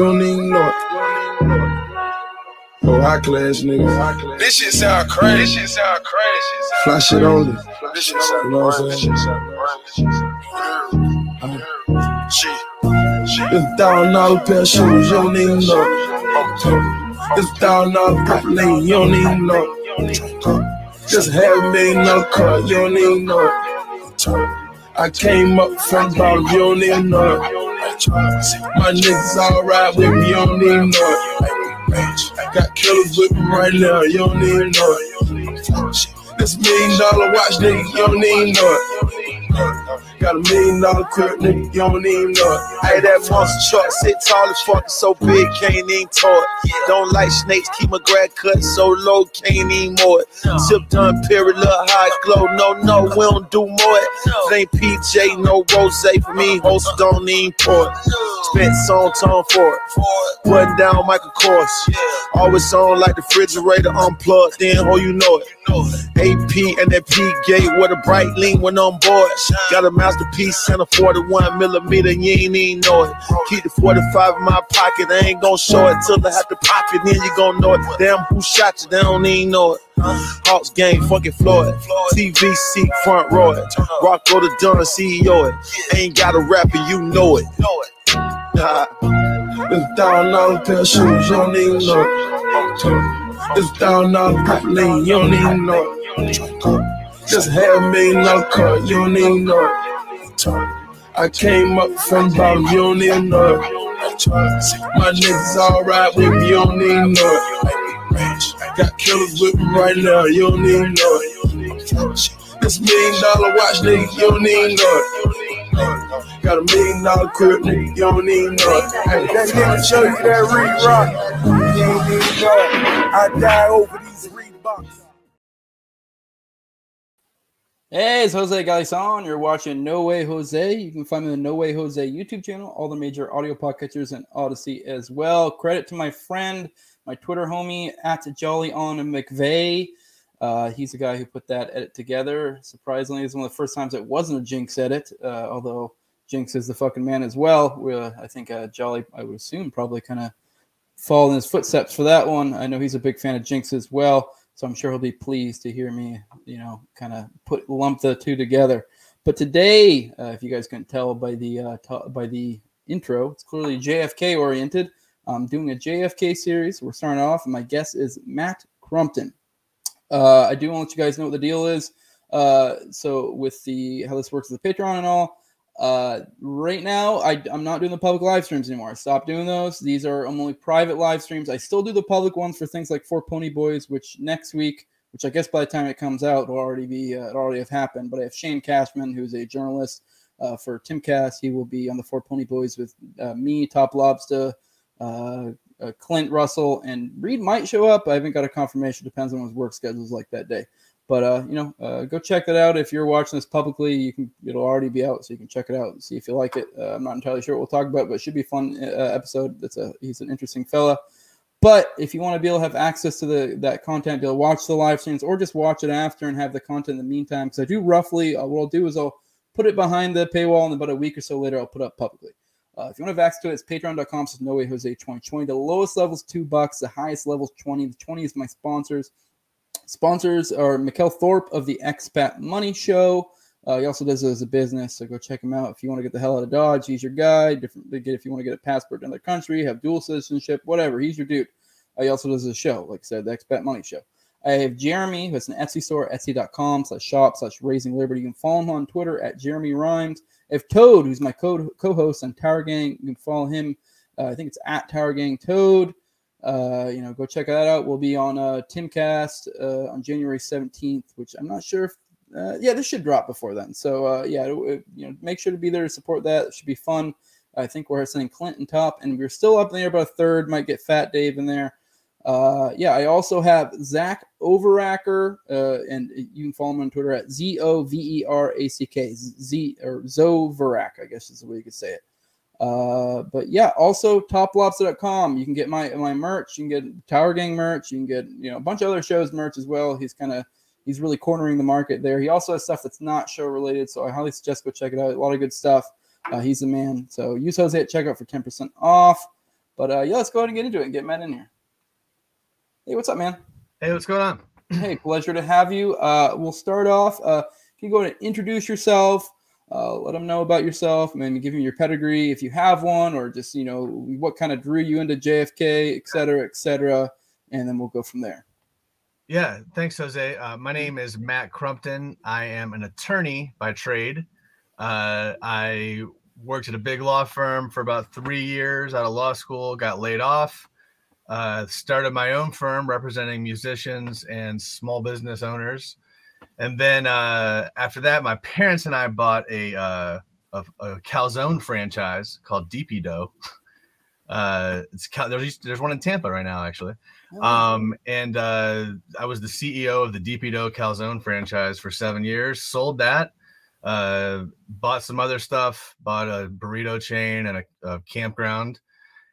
You don't even know it. Oh, high class niggas. This shit sound crazy. This shit sound crazy. Fly shit only. This shit sound You know what I'm saying? This shit sound crazy. Shit. Shit. It's a thousand dollar pair of shoes, you don't even know a thousand dollar pop lane, you don't even know. Just half million dollar car, you don't even know. I came up from bottom, you don't even know My niggas all ride with me, you don't even know it. Got killers with me right now, you don't even know it. This million dollar watch, nigga, you don't even know it. Got a million dollar crib, nigga, you don't even know it. Hey, that monster truck sit tall as fuck, so big, can't even tow it. Don't like snakes, keep my grad cut so low, can't even more it. Tip done, period, look high glow. No, no, we don't do more it. Ain't PJ, no rose for me, host don't even pour it. Spent song tone for it. Run down Michael Kors. Always on like the refrigerator unplugged, then oh you know it. AP and that P gate where the bright lean went on board. Got a masterpiece and a 41 millimeter, you ain't even know it. Keep the 45 in my pocket, I ain't gonna show it till I have to pop it, then you gonna know it. Damn, who shot you? They don't even know it. Hawks game, fucking Floyd. TV seat, front row it. Rocco the Dunn, CEO it. Ain't got a rapper, you know it. Nah. It's a thousand dollar pair of shoes, you don't even know it. It's down dollar pop you don't even know. Just half a million dollar you don't even know it. I came up from bottom, you don't even know. My niggas ride with me, you don't even know. Got killers with me right now, you don't even know. This million dollar watch, nigga, you don't even know. Got a million dollar crib, nigga, you don't even know. Hey, That nigga show you that re-rock. You even know it. I die over these Reeboks. Hey, it's Jose Galison. You're watching No Way Jose. You can find me on the No Way Jose YouTube channel, all the major audio podcatchers, and Odysee as well. Credit to my friend, my Twitter homie at Jolly on McVeigh. Uh, he's the guy who put that edit together. Surprisingly, it's one of the first times it wasn't a Jinx edit, uh, although Jinx is the fucking man as well. Uh, I think uh, Jolly, I would assume, probably kind of fall in his footsteps for that one. I know he's a big fan of Jinx as well, so I'm sure he'll be pleased to hear me, you know, kind of put lump the two together. But today, uh, if you guys can tell by the uh, ta- by the intro, it's clearly JFK oriented. I'm doing a JFK series. We're starting off, and my guest is Matt Crumpton. Uh, I do want to let you guys know what the deal is. Uh, so with the how this works with the Patreon and all, uh, right now I, I'm not doing the public live streams anymore. I stopped doing those. These are only private live streams. I still do the public ones for things like Four Pony Boys, which next week, which I guess by the time it comes out, will already be uh, it already have happened. But I have Shane Cashman, who's a journalist uh, for Timcast. He will be on the Four Pony Boys with uh, me, Top Lobster, uh, uh, Clint Russell, and Reed might show up. I haven't got a confirmation. Depends on what his work schedule is like that day. But uh, you know, uh, go check that out. If you're watching this publicly, you can it'll already be out, so you can check it out and see if you like it. Uh, I'm not entirely sure what we'll talk about, but it should be a fun uh, episode. That's a he's an interesting fella. But if you want to be able to have access to the that content, be able to watch the live streams or just watch it after and have the content in the meantime, because I do roughly uh, what I'll do is I'll put it behind the paywall, and about a week or so later, I'll put it up publicly. Uh, if you want to have access to it, it's patreon.com slash no way Jose 2020. The lowest level is two bucks, the highest level is 20. The 20 is my sponsors. Sponsors are Mikkel Thorup of the Expat Money Show. Uh, he also does it as a business, so go check him out if you want to get the hell out of Dodge. He's your guy. Different, get if you want to get a passport to another country, have dual citizenship, whatever. He's your dude. Uh, he also does a show, like I said, the Expat Money Show. I have Jeremy, who has an Etsy store, etsy.com slash shop slash raising liberty. You can follow him on Twitter at Jeremy Rhymes. I have Toad, who's my co host on Tower Gang. You can follow him. Uh, I think it's at Tower Gang Toad. Uh, you know, go check that out. We'll be on uh, Timcast uh, on January 17th, which I'm not sure if, uh, yeah, this should drop before then. So, uh, yeah, it, it- you know, make sure to be there to support that. It should be fun. I think we're sending Clinton top, and we're still up there about a third. Might get Fat Dave in there. Uh, yeah, I also have Zach Overacker, uh, and you can follow him on Twitter at Z O V E R A C K Z or Zoverack, I guess is the way you could say it. Uh, but yeah, also toplobster.com. You can get my my merch. You can get Tower Gang merch. You can get you know a bunch of other shows merch as well. He's kind of he's really cornering the market there. He also has stuff that's not show related, so I highly suggest go check it out. A lot of good stuff. Uh, he's the man. So use Jose at checkout for ten percent off. But uh, yeah, let's go ahead and get into it and get Matt in here. Hey, what's up, man? Hey, what's going on? hey, pleasure to have you. Uh, we'll start off. Uh, can you go and introduce yourself? Uh, let them know about yourself, maybe give you your pedigree if you have one, or just you know what kind of drew you into JFK, et cetera, et cetera, and then we'll go from there. Yeah, thanks, Jose. Uh, my name is Matt Crumpton. I am an attorney by trade. Uh, I worked at a big law firm for about three years out of law school, got laid off, uh, started my own firm representing musicians and small business owners. And then uh, after that, my parents and I bought a, uh, a, a calzone franchise called DP Dough. Uh, it's there's, there's one in Tampa right now, actually. Oh. Um, and uh, I was the CEO of the DP Dough calzone franchise for seven years. Sold that, uh, bought some other stuff, bought a burrito chain and a, a campground,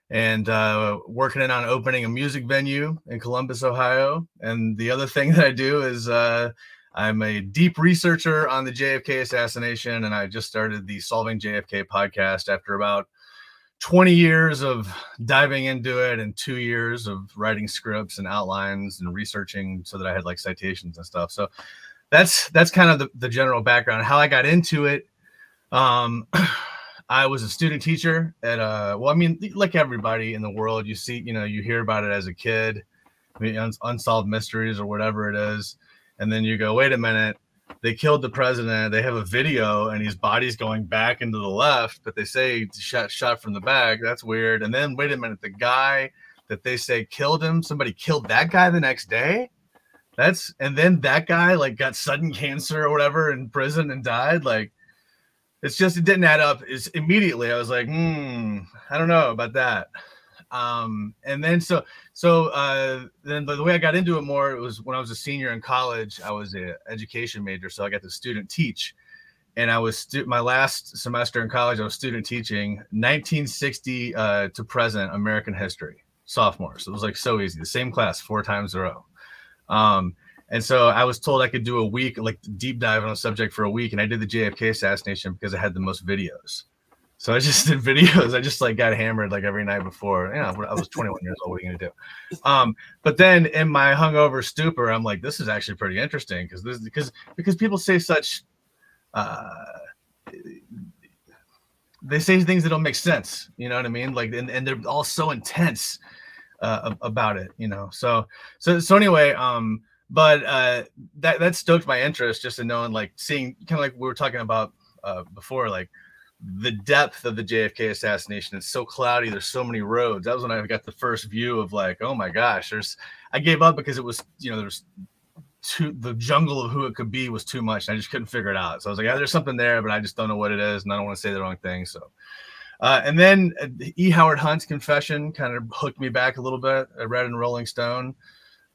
and uh, working in on opening a music venue in Columbus, Ohio. And the other thing that I do is uh, I'm a deep researcher on the JFK assassination, and I just started the Solving JFK podcast after about 20 years of diving into it and two years of writing scripts and outlines and researching so that I had like citations and stuff. So that's that's kind of the, the general background. How I got into it. Um, I was a student teacher at uh well, I mean, like everybody in the world, you see, you know, you hear about it as a kid, I mean, un- unsolved mysteries or whatever it is and then you go, wait a minute, they killed the president. They have a video, and his body's going back into the left, but they say shot shot from the back. That's weird. And then wait a minute, the guy that they say killed him, somebody killed that guy the next day. That's and then that guy like got sudden cancer or whatever in prison and died. Like it's just it didn't add up. Is immediately I was like, hmm, I don't know about that. Um, and then so so uh, then the, the way I got into it more it was when I was a senior in college. I was an education major, so I got to student teach. And I was stu- my last semester in college. I was student teaching 1960 uh, to present American history, sophomore. So it was like so easy. The same class four times a row. Um, and so I was told I could do a week, like deep dive on a subject for a week, and I did the JFK assassination because I had the most videos. So I just did videos. I just like got hammered like every night before. You know, I was 21 years old. What are you gonna do? Um, but then in my hungover stupor, I'm like, this is actually pretty interesting because this because because people say such uh they say things that don't make sense. You know what I mean? Like and, and they're all so intense uh, about it, you know. So so so anyway, um, but uh that that stoked my interest just in knowing like seeing kind of like we were talking about uh before, like the depth of the JFK assassination. It's so cloudy. There's so many roads. That was when I got the first view of like, oh my gosh, there's. I gave up because it was, you know, there's too the jungle of who it could be was too much. I just couldn't figure it out. So I was like, yeah, there's something there, but I just don't know what it is, and I don't want to say the wrong thing. So. Uh, and then uh, E. Howard Hunt's confession kind of hooked me back a little bit. I read in Rolling Stone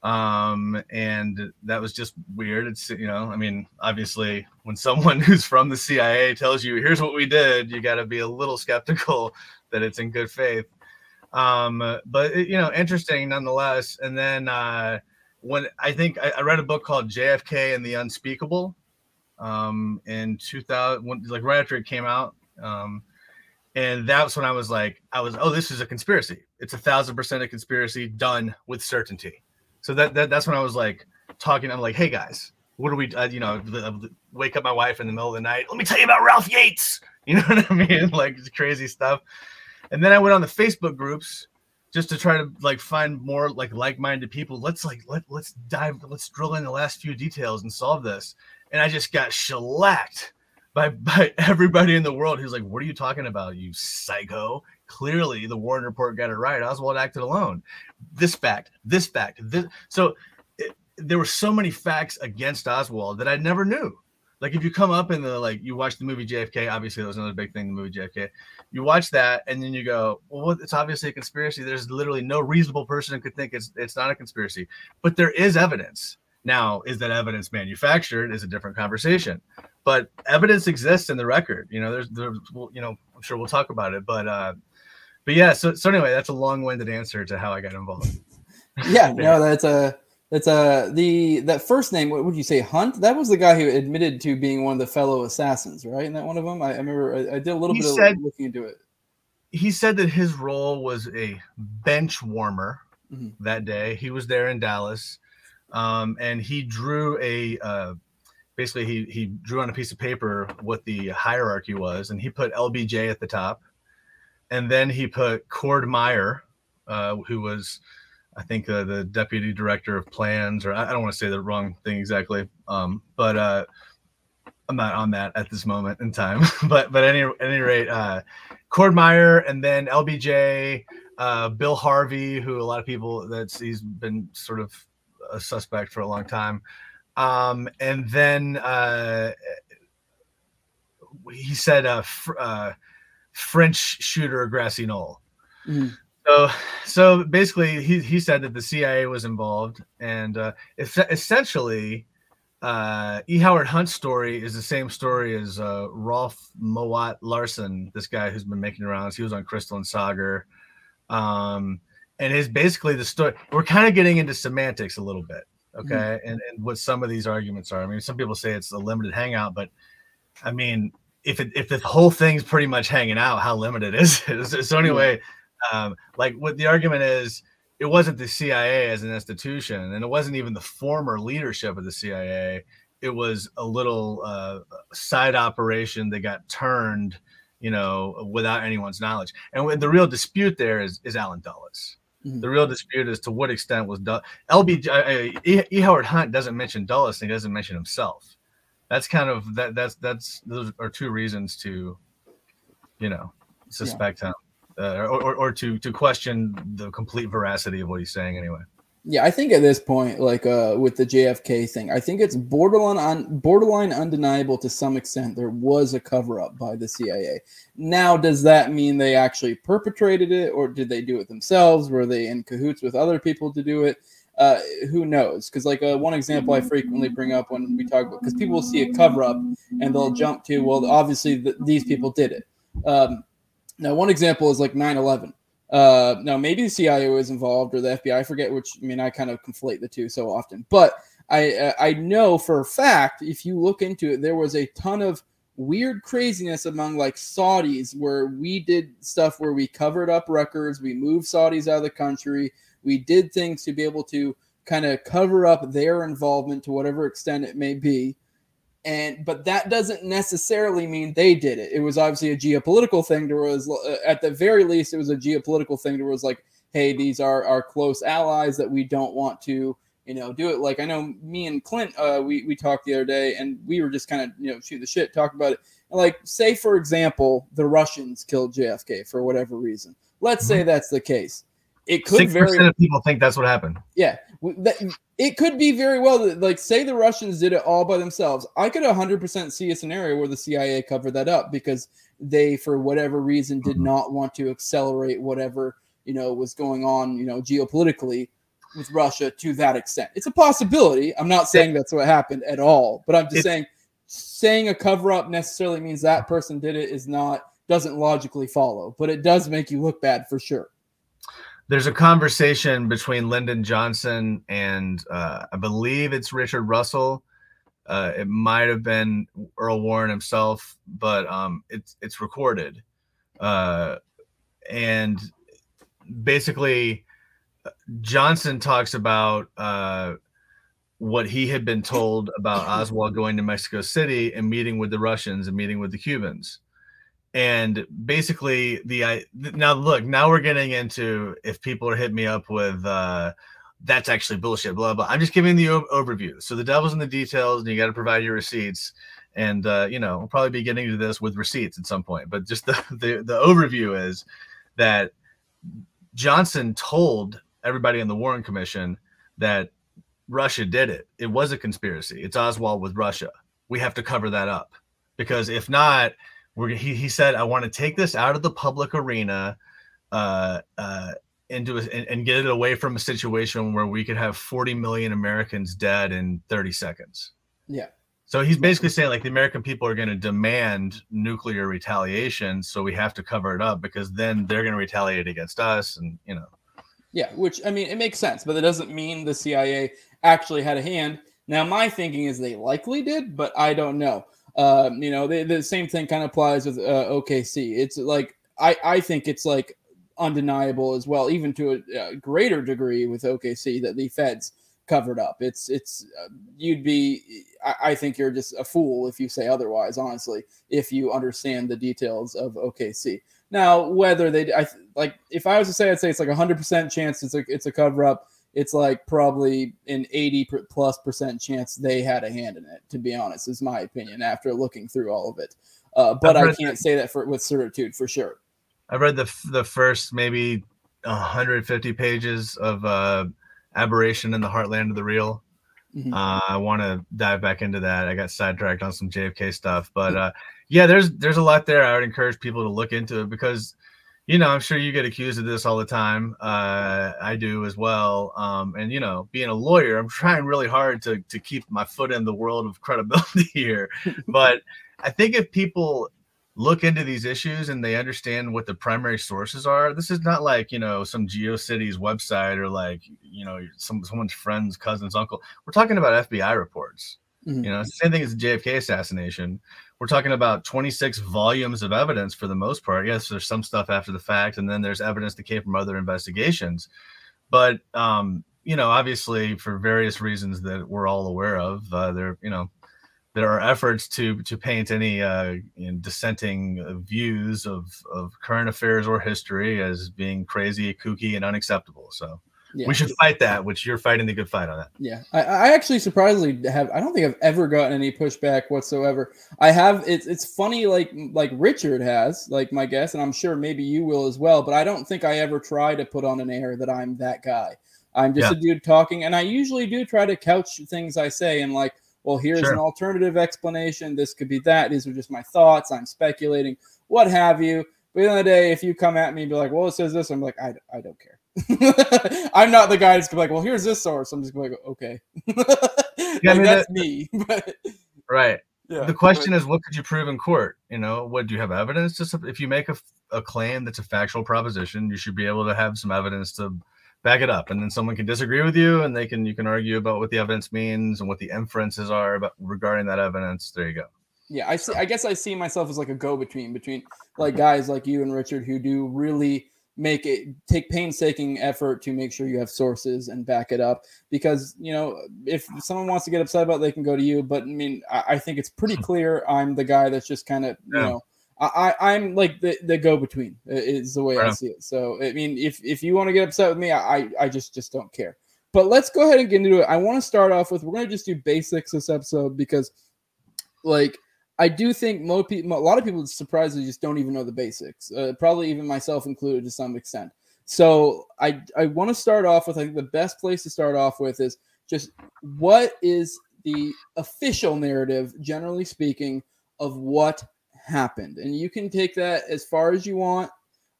um and that was just weird. It's you know i mean obviously when someone who's from the cia tells you here's what we did you got to be a little skeptical that it's in good faith. Um but you know interesting nonetheless. And then uh when i think I, I read a book called jfk and the unspeakable um in 2000 when, like right after it came out. Um and that's when i was like i was oh this is a conspiracy. It's a thousand percent a conspiracy done with certainty so that, that that's when I was like talking. I'm like, hey guys, what do we, uh, you know, wake up my wife in the middle of the night. Let me tell you about Ralph Yates. You know what I mean? Like crazy stuff. And then I went on the Facebook groups just to try to like find more like like-minded people. Let's like let let's dive, let's drill in the last few details and solve this. And I just got shellacked by by everybody in the world who's like, "What are you talking about, you psycho?" Clearly, the Warren Report got it right. Oswald acted alone. This fact, this fact, this. So it, there were so many facts against Oswald that I never knew. Like if you come up in the like you watch the movie JFK, obviously that was another big thing. The movie JFK, you watch that and then you go, well, it's obviously a conspiracy. There's literally no reasonable person could think it's it's not a conspiracy, but there is evidence. Now, is that evidence manufactured? Is a different conversation, but evidence exists in the record. You know, there's, there's, you know, I'm sure we'll talk about it, but uh, but yeah, so so anyway, that's a long-winded answer to how I got involved. yeah, no, that's a that's a the that first name. What would you say, Hunt? That was the guy who admitted to being one of the fellow assassins, right? And that one of them, I, I remember I, I, did a little he bit said, of looking into it. he said that his role was a bench warmer Mhm. that day. He was there in Dallas, um, and he drew a uh, basically he he drew on a piece of paper what the hierarchy was, and he put LBJ at the top, and then he put Cord Meyer, uh, who was I think uh, the deputy director of plans, or I, I don't want to say the wrong thing exactly, um, but uh, I'm not on that at this moment in time. but but any at any rate, uh, Cord Meyer, and then LBJ, uh, Bill Harvey, who a lot of people that's he's been sort of a suspect for a long time, um, and then uh, he said uh, fr- French shooter Grassy Knoll. Mhm. So, so basically, he, he said that the CIA was involved, and uh, es- essentially, uh, E. Howard Hunt's story is the same story as uh, Rolf Mowatt-Larssen, this guy who's been making rounds. He was on Krystal and Saagar, um, and is basically the story. We're kind of getting into semantics a little bit, okay, and and what some of these arguments are. I mean, some people say it's a limited hangout, but I mean, if it, if the whole thing's pretty much hanging out, how limited is it? So, anyway, um, like what the argument is, it wasn't the CIA as an institution, and it wasn't even the former leadership of the CIA. It was a little uh, side operation that got turned, you know, without anyone's knowledge. And the real dispute there is is Allen Dulles. Mhm. The real dispute is to what extent was Dulles. LB uh, E. E. Howard Hunt doesn't mention Dulles, and he doesn't mention himself. That's kind of that. That's that's those are two reasons to, you know, suspect him, uh, or, or or to to question the complete veracity of what he's saying. Anyway, Yeah, I think at this point, like uh, with the JFK thing, I think it's borderline on borderline undeniable to some extent. There was a cover up by the CIA. Now, does that mean they actually perpetrated it, or did they do it themselves? Were they in cahoots with other people to do it? Uh, who knows? Because like uh, one example I frequently bring up when we talk about because people will see a cover up and they'll jump to well, obviously th- these people did it. Um, now, one example is like 9 11. Uh, now, maybe the CIA was involved or the FBI, I forget which. I mean, I kind of conflate the two so often, but I uh, I know for a fact if you look into it, there was a ton of weird craziness among like Saudis where we did stuff where we covered up records, we moved Saudis out of the country, we did things to be able to kind of cover up their involvement to whatever extent it may be and but that doesn't necessarily mean they did it. It was obviously a geopolitical thing. There was, uh, at the very least, it was a geopolitical thing. There was like, hey, these are our close allies that we don't want to, you know, do it. Like I know me and Clint, uh, we we talked the other day, and we were just kind of you know shoot the shit, talk about it. And like, say for example, the Russians killed JFK for whatever reason. Let's say that's the case. It could very of people think that's what happened. yeah, that, it could be very well that, like, say the Russians did it all by themselves. I could 100% see a scenario where the CIA covered that up because they, for whatever reason, did mm-hmm. not want to accelerate whatever you know was going on, you know, geopolitically with Russia to that extent. It's a possibility. I'm not saying that's what happened at all, but I'm just It's- saying saying a cover up necessarily means that person did it is not doesn't logically follow, but it does make you look bad for sure. There's a conversation between Lyndon Johnson and uh, I believe it's Richard Russell. Uh, it might have been Earl Warren himself, but um, it's it's recorded, uh, and basically Johnson talks about uh, what he had been told about Oswald going to Mexico City and meeting with the Russians and meeting with the Cubans. And basically, the I now look now we're getting into if people are hitting me up with uh, that's actually bullshit, blah blah. I'm just giving the o- overview. So the devil's in the details, and you got to provide your receipts. And uh, you know, we'll probably be getting to this with receipts at some point. But just the the, the overview is that Johnson told everybody in the Warren Commission that Russia did it. It was a conspiracy. It's Oswald with Russia. We have to cover that up because if not, we're he, he said, I want to take this out of the public arena uh, uh, into a, and, and get it away from a situation where we could have 40 million Americans dead in 30 seconds. Yeah. So he's basically saying like the American people are going to demand nuclear retaliation, so we have to cover it up because then they're going to retaliate against us, and you know. Yeah, which I mean, it makes sense, but it doesn't mean the CIA actually had a hand. Now, my thinking is they likely did, but I don't know. Um, you know, they, the same thing kind of applies with uh, OKC. It's like I I think it's like undeniable as well, even to a, a greater degree with OKC that the feds covered up. It's it's uh, you'd be I, I, think you're just a fool if you say otherwise. Honestly, if you understand the details of OKC. Now, whether they I like if I was to say, I'd say it's like a hundred percent chance it's a it's a cover up. It's like probably an 80 plus percent chance they had a hand in it, to be honest, is my opinion after looking through all of it. Uh, but I can't say that for with certitude for sure. I read the the first maybe 150 pages of uh, aberration in the heartland of the real. Mm-hmm. Uh, I want to dive back into that. I got sidetracked on some JFK stuff, but uh, yeah, there's there's a lot there. I would encourage people to look into it because, you know, I'm sure you get accused of this all the time. Uh, I do as well. Um, and you know, being a lawyer, I'm trying really hard to to keep my foot in the world of credibility here. but I think if people look into these issues and they understand what the primary sources are. This is not like, you know, some GeoCities website or like, you know, some someone's friend's cousin's uncle. We're talking about FBI reports. Mm-hmm. You know, same thing as the JFK assassination. We're talking about 26 volumes of evidence for the most part. Yes, there's some stuff after the fact, and then there's evidence that came from other investigations. But um, you know, obviously for various reasons that we're all aware of, uh, there, you know, there are efforts to to paint any uh, dissenting views of of current affairs or history as being crazy, kooky, and unacceptable. So yeah. we should fight that. Which you're fighting the good fight on that. Yeah, I, I, actually surprisingly have. I don't think I've ever gotten any pushback whatsoever. I have. It's it's funny, like like Richard has, like my guess, and I'm sure maybe you will as well. But I don't think I ever try to put on an air that I'm that guy. I'm just yeah. a dude talking, and I usually do try to couch things I say and like well, here's sure. an alternative explanation. This could be that. These are just my thoughts. I'm speculating, what have you. But at the end of the day, if you come at me and be like, well, it says this, I'm like, I, I don't care. I'm not the guy that's gonna be like, well, here's this source. I'm just going like, okay. yeah, like, I mean, that's that, me. but, right. Yeah, the question but, is, what could you prove in court? You know, what do you have evidence to? If you make a, a claim that's a factual proposition, you should be able to have some evidence to back it up and then someone can disagree with you and they can you can argue about what the evidence means and what the inferences are about regarding that evidence there you go yeah i see i guess i see myself as like a go-between between like guys like you and richard who do really make it take painstaking effort to make sure you have sources and back it up because you know if someone wants to get upset about it, they can go to you but i mean i, I think it's pretty hmm. clear i'm the guy that's just kind of you know I, I'm like the, the go between is the way right. I see it. So I mean, if if you want to get upset with me, I I just just don't care. But let's go ahead and get into it. I want to start off with we're gonna just do basics this episode because, like, I do think a lot of people, surprisingly, just don't even know the basics. Uh, probably even myself included to some extent. So I I want to start off with I think the best place to start off with is just what is the official narrative, generally speaking, of what happened. And you can take that as far as you want.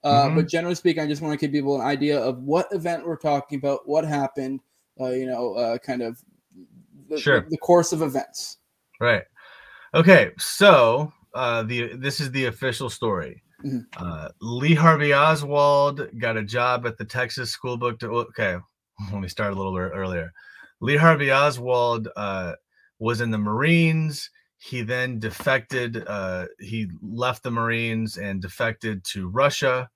Uh, mm-hmm. But generally speaking, I just want to give people an idea of what event we're talking about, what happened, uh, you know, uh, kind of the, sure. the, the, course of events. Right. Okay. So uh, the this is the official story. Mm-hmm. Uh, Lee Harvey Oswald got a job at the Texas School Book. To, okay, let me start a little bit earlier. Lee Harvey Oswald uh, was in the Marines. He then defected. Uh, he left the Marines and defected to Russia.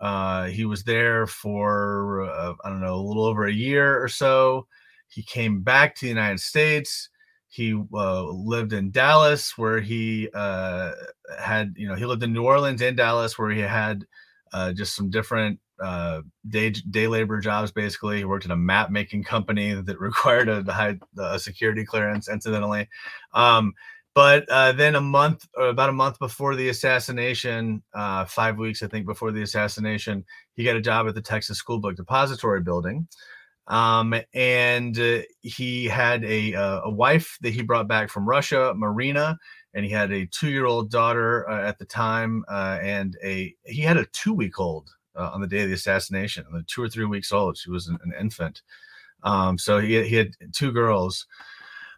Uh, he was there for uh, I don't know a little over a year or so. He came back to the United States. He uh, lived in Dallas, where he uh, had you know he lived in New Orleans and Dallas, where he had uh, just some different uh, day day labor jobs. Basically, he worked at a map making company that required a, a security clearance. Incidentally, um, but uh, then a month, or about a month before the assassination, uh, five weeks I think before the assassination, he got a job at the Texas School Book Depository building, um, and uh, he had a uh, a wife that he brought back from Russia, Marina, and he had a two year old daughter uh, at the time, uh, and a he had a two week old on the day of the assassination, two or three weeks old. She was an, an infant, um, so he he had two girls.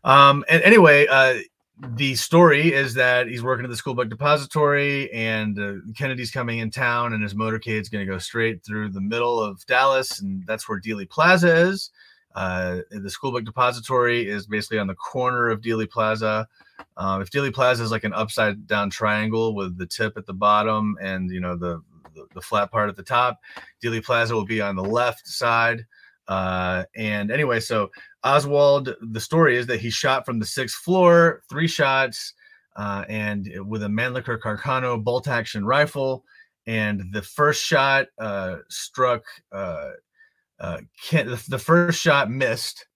Um, and anyway, uh, the story is that he's working at the school book depository and uh, kennedy's coming in town and his motorcade's going to go straight through the middle of dallas and that's where dealey plaza is uh, the school book depository is basically on the corner of dealey plaza um, if dealey plaza is like an upside down triangle with the tip at the bottom and you know the the, the flat part at the top. Dealey Plaza will be on the left side. Uh, and anyway, so Oswald, the story is that he shot from the sixth floor, three shots, uh, and with a Mannlicher Carcano bolt action rifle. And the first shot uh, struck uh, uh, Ken, the, the first shot missed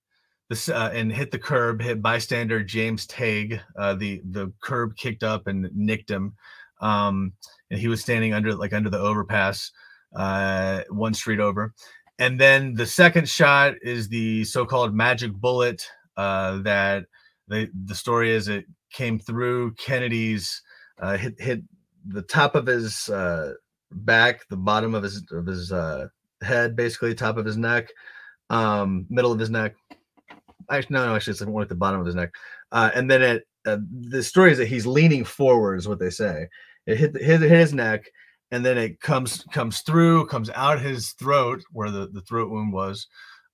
this uh, and hit the curb, hit bystander James Tague. Uh, the the curb kicked up and nicked him, um, and he was standing under like under the overpass, uh, one street over. And then the second shot is the so-called magic bullet uh, that the the story is it came through Kennedy's uh, hit hit the top of his uh, back, the bottom of his of his uh, head, basically top of his neck, um, middle of his neck. Actually, no, no, actually, it's more at the bottom of his neck. Uh, and then it uh, the story is that he's leaning forward, is what they say. It hit, hit hit his neck, and then it comes comes through, comes out his throat where the, the throat wound was,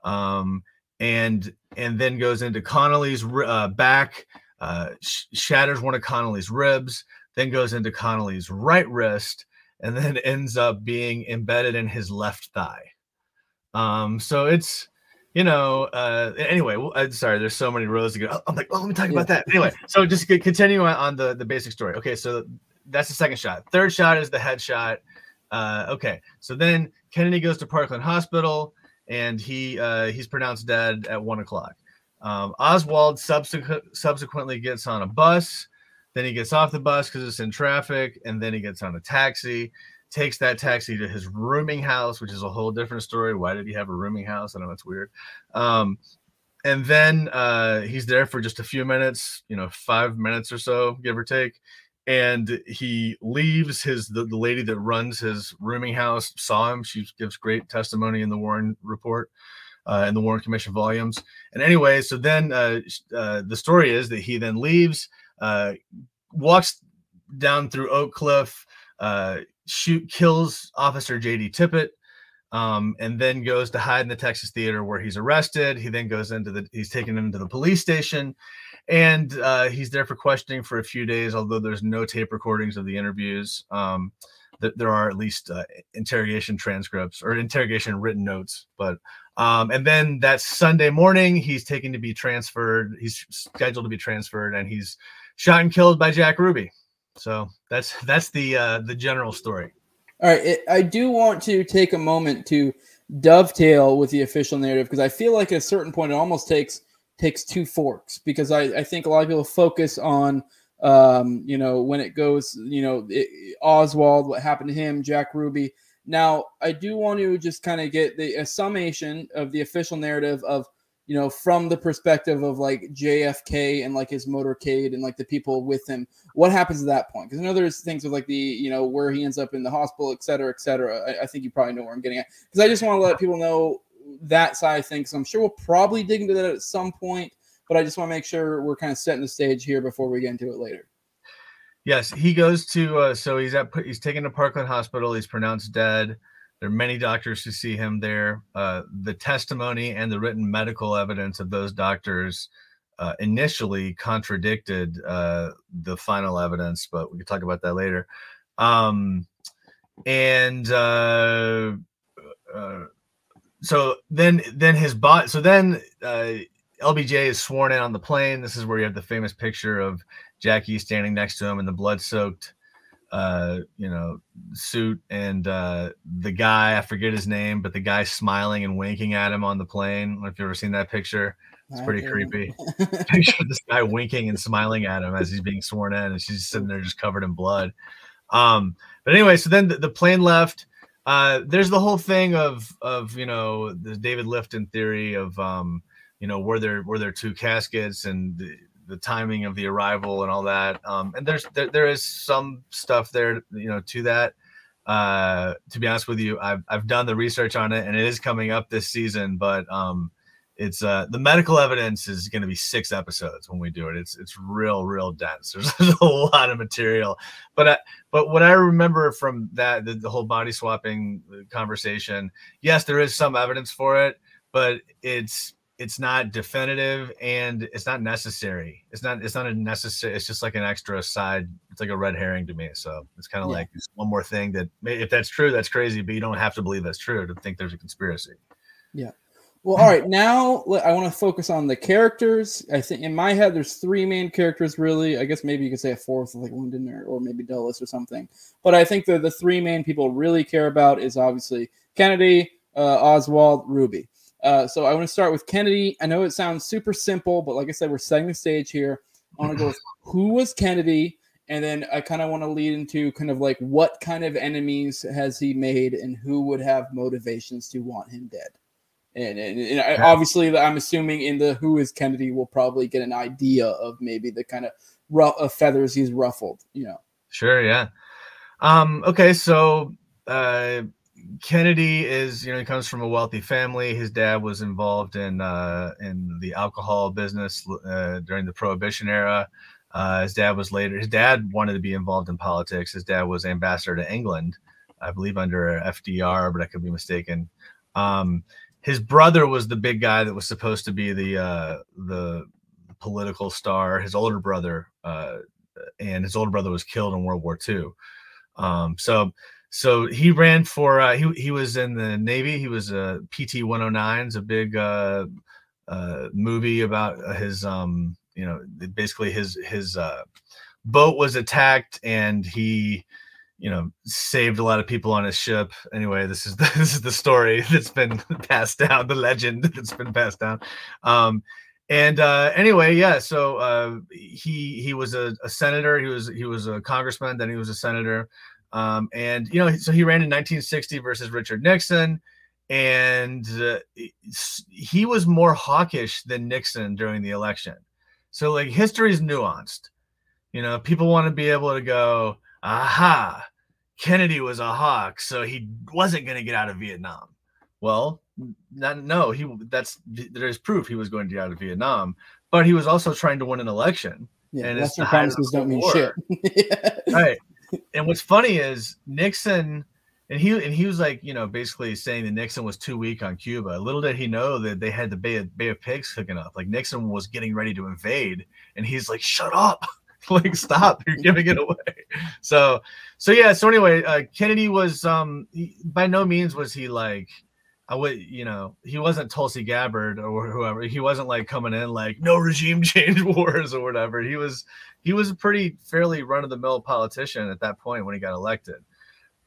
um, and and then goes into Connolly's uh, back, uh, sh- shatters one of Connolly's ribs, then goes into Connolly's right wrist, and then ends up being embedded in his left thigh. Um, so it's you know, uh, anyway, well, I'm sorry, there's so many rows to go. I'm like, oh, let me talk about that. Anyway, so just continue on the, the basic story. Okay, so that's the second shot. Third shot is the headshot. Uh, okay, so then Kennedy goes to Parkland Hospital and he uh, he's pronounced dead at one o'clock. Um, Oswald subsequent, subsequently gets on a bus. Then he gets off the bus because it's in traffic, and then he gets on a taxi takes that taxi to his rooming house, which is a whole different story. Why did he have a rooming house? I know it's weird. Um, and then uh, he's there for just a few minutes, you know, five minutes or so, give or take. And he leaves his the, the lady that runs his rooming house saw him. She gives great testimony in the Warren report, uh, in the Warren Commission volumes. And anyway, so then uh, uh, the story is that he then leaves, uh, walks down through Oak Cliff, uh, shoot kills Officer J.D. Tippit, um, and then goes to hide in the Texas Theater where he's arrested. He then goes into the he's taken into the police station, and uh, he's there for questioning for a few days. Although there's no tape recordings of the interviews, um, th- there are at least uh, interrogation transcripts or interrogation written notes. But um, and then that Sunday morning, he's taken to be transferred. He's scheduled to be transferred, and he's shot and killed by Jack Ruby. So that's that's the uh, the general story. All right, it, I do want to take a moment to dovetail with the official narrative because I feel like at a certain point it almost takes takes two forks because I, I think a lot of people focus on um, you know when it goes you know it, Oswald what happened to him Jack Ruby now I do want to just kind of get the a summation of the official narrative of you know, from the perspective of like JFK and like his motorcade and like the people with him, what happens at that point? Because I know there's things with like the, you know, where he ends up in the hospital, et cetera, et cetera. I, I think you probably know where I'm getting at. Because I just want to let people know that side of things. So I'm sure we'll probably dig into that at some point, but I just want to make sure we're kind of setting the stage here before we get into it later. Yes, he goes to, uh, so he's at, he's taken to Parkland Hospital. He's pronounced dead. There are many doctors who see him there. Uh, the testimony and the written medical evidence of those doctors uh, initially contradicted uh, the final evidence, but we can talk about that later. Um, and uh, uh, so then, then his bot. So then uh, LBJ is sworn in on the plane. This is where you have the famous picture of Jackie standing next to him in the blood-soaked uh, you know, suit and uh, the guy, I forget his name, but the guy smiling and winking at him on the plane. I don't know if you've ever seen that picture. It's pretty creepy. Picture this guy winking and smiling at him as he's being sworn in, and she's sitting there just covered in blood. Um, but anyway, so then the, the plane left. Uh, there's the whole thing of of you know the David Lifton theory of um, you know were there were there two caskets and the, the timing of the arrival and all that. Um, and there's there, there is some stuff there, you know, to that. Uh, to be honest with you, I've I've done the research on it, and it is coming up this season. But um, it's uh, the medical evidence is going to be six episodes when we do it. It's it's real real dense. There's, there's a lot of material, but I, but what I remember from that the, the whole body swapping conversation, yes, there is some evidence for it, but it's it's not definitive and it's not necessary. It's not it's not a necessary. It's just like an extra side. It's like a red herring to me. So it's kind of Yeah. like one more thing that if that's true, that's crazy. But you don't have to believe that's true to think there's a conspiracy. Well, all right. Now I want to focus on the characters. I think in my head, there's three main characters. Really, I guess maybe you could say a fourth, like Lyndon or, or maybe Dulles or something. But I think that the three main people really care about is obviously Kennedy, uh, Oswald, Ruby. Uh, so I want to start with Kennedy. I know it sounds super simple, but like I said, we're setting the stage here. I want to go with who was Kennedy, and then I kind of want to lead into kind of like what kind of enemies has he made, and who would have motivations to want him dead. And, and, and I, obviously, I'm assuming in the who is Kennedy, we'll probably get an idea of maybe the kind of rough of feathers he's ruffled. You know, Sure, yeah. Um, okay, so uh, Kennedy is, you know, he comes from a wealthy family. His dad was involved in uh, in the alcohol business uh, during the Prohibition era. Uh, his dad was later. His dad wanted to be involved in politics. His dad was ambassador to England, I believe, under FDR, but I could be mistaken. Um, his brother was the big guy that was supposed to be the uh, the political star. His older brother uh, and his older brother was killed in World War II. Um, so so he ran for uh, he he was in the Navy. He was a PT 109's a big uh, uh, movie about his um you know basically his his uh, boat was attacked and he you know saved a lot of people on his ship. Anyway this is the, this is the story that's been passed down the legend that's been passed down. Um and uh anyway yeah so uh he he was a, a senator. He was he was a congressman then he was a senator. Um and you know so he ran in 1960 versus richard nixon. And uh, he was more hawkish than nixon during the election. So like history is nuanced. You know people want to be able to go aha kennedy was a hawk so he wasn't going to get out of vietnam. Well not, no he that's there's proof he was going to get out of vietnam but he was also trying to win an election. Yeah, And Western the height of promises don't mean war. shit. right. And what's funny is nixon and he and he was like you know basically saying that nixon was too weak on cuba. Little did he know that they had the bay of, bay of pigs hooking up. Like nixon was getting ready to invade and he's like shut up like stop you're giving it away so so yeah so anyway uh, kennedy was um he, by no means was he like I would, you know, he wasn't Tulsi Gabbard or whoever. He wasn't like coming in like no regime change wars or whatever. He was, he was a pretty fairly run of the mill politician at that point when he got elected.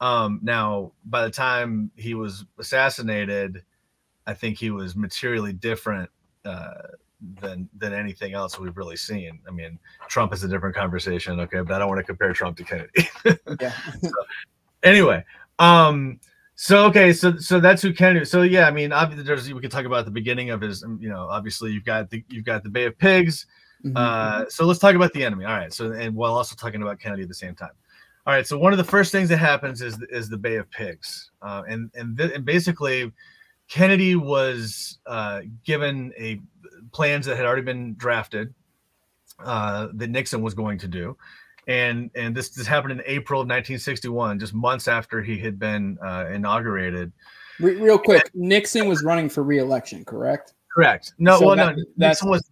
Um, now, by the time he was assassinated, I think he was materially different uh, than than anything else we've really seen. I mean, Trump is a different conversation, okay, but I don't want to compare Trump to Kennedy. yeah. anyway, um, so okay, so so that's who Kennedy. So yeah, I mean, obviously, there's we could talk about the beginning of his. You know, obviously, you've got the you've got the Bay of Pigs. Mhm. Uh, so let's talk about the enemy. All right. So and while also talking about Kennedy at the same time. All right. So one of the first things that happens is is the Bay of Pigs, uh, and and, th- and basically, Kennedy was uh, given a plans that had already been drafted uh, that Nixon was going to do, and and this this happened in April of 1961, just months after he had been uh, inaugurated. Re- real quick, Nixon was running for re-election, correct? Correct. No, So well, that- no, that's- Nixon was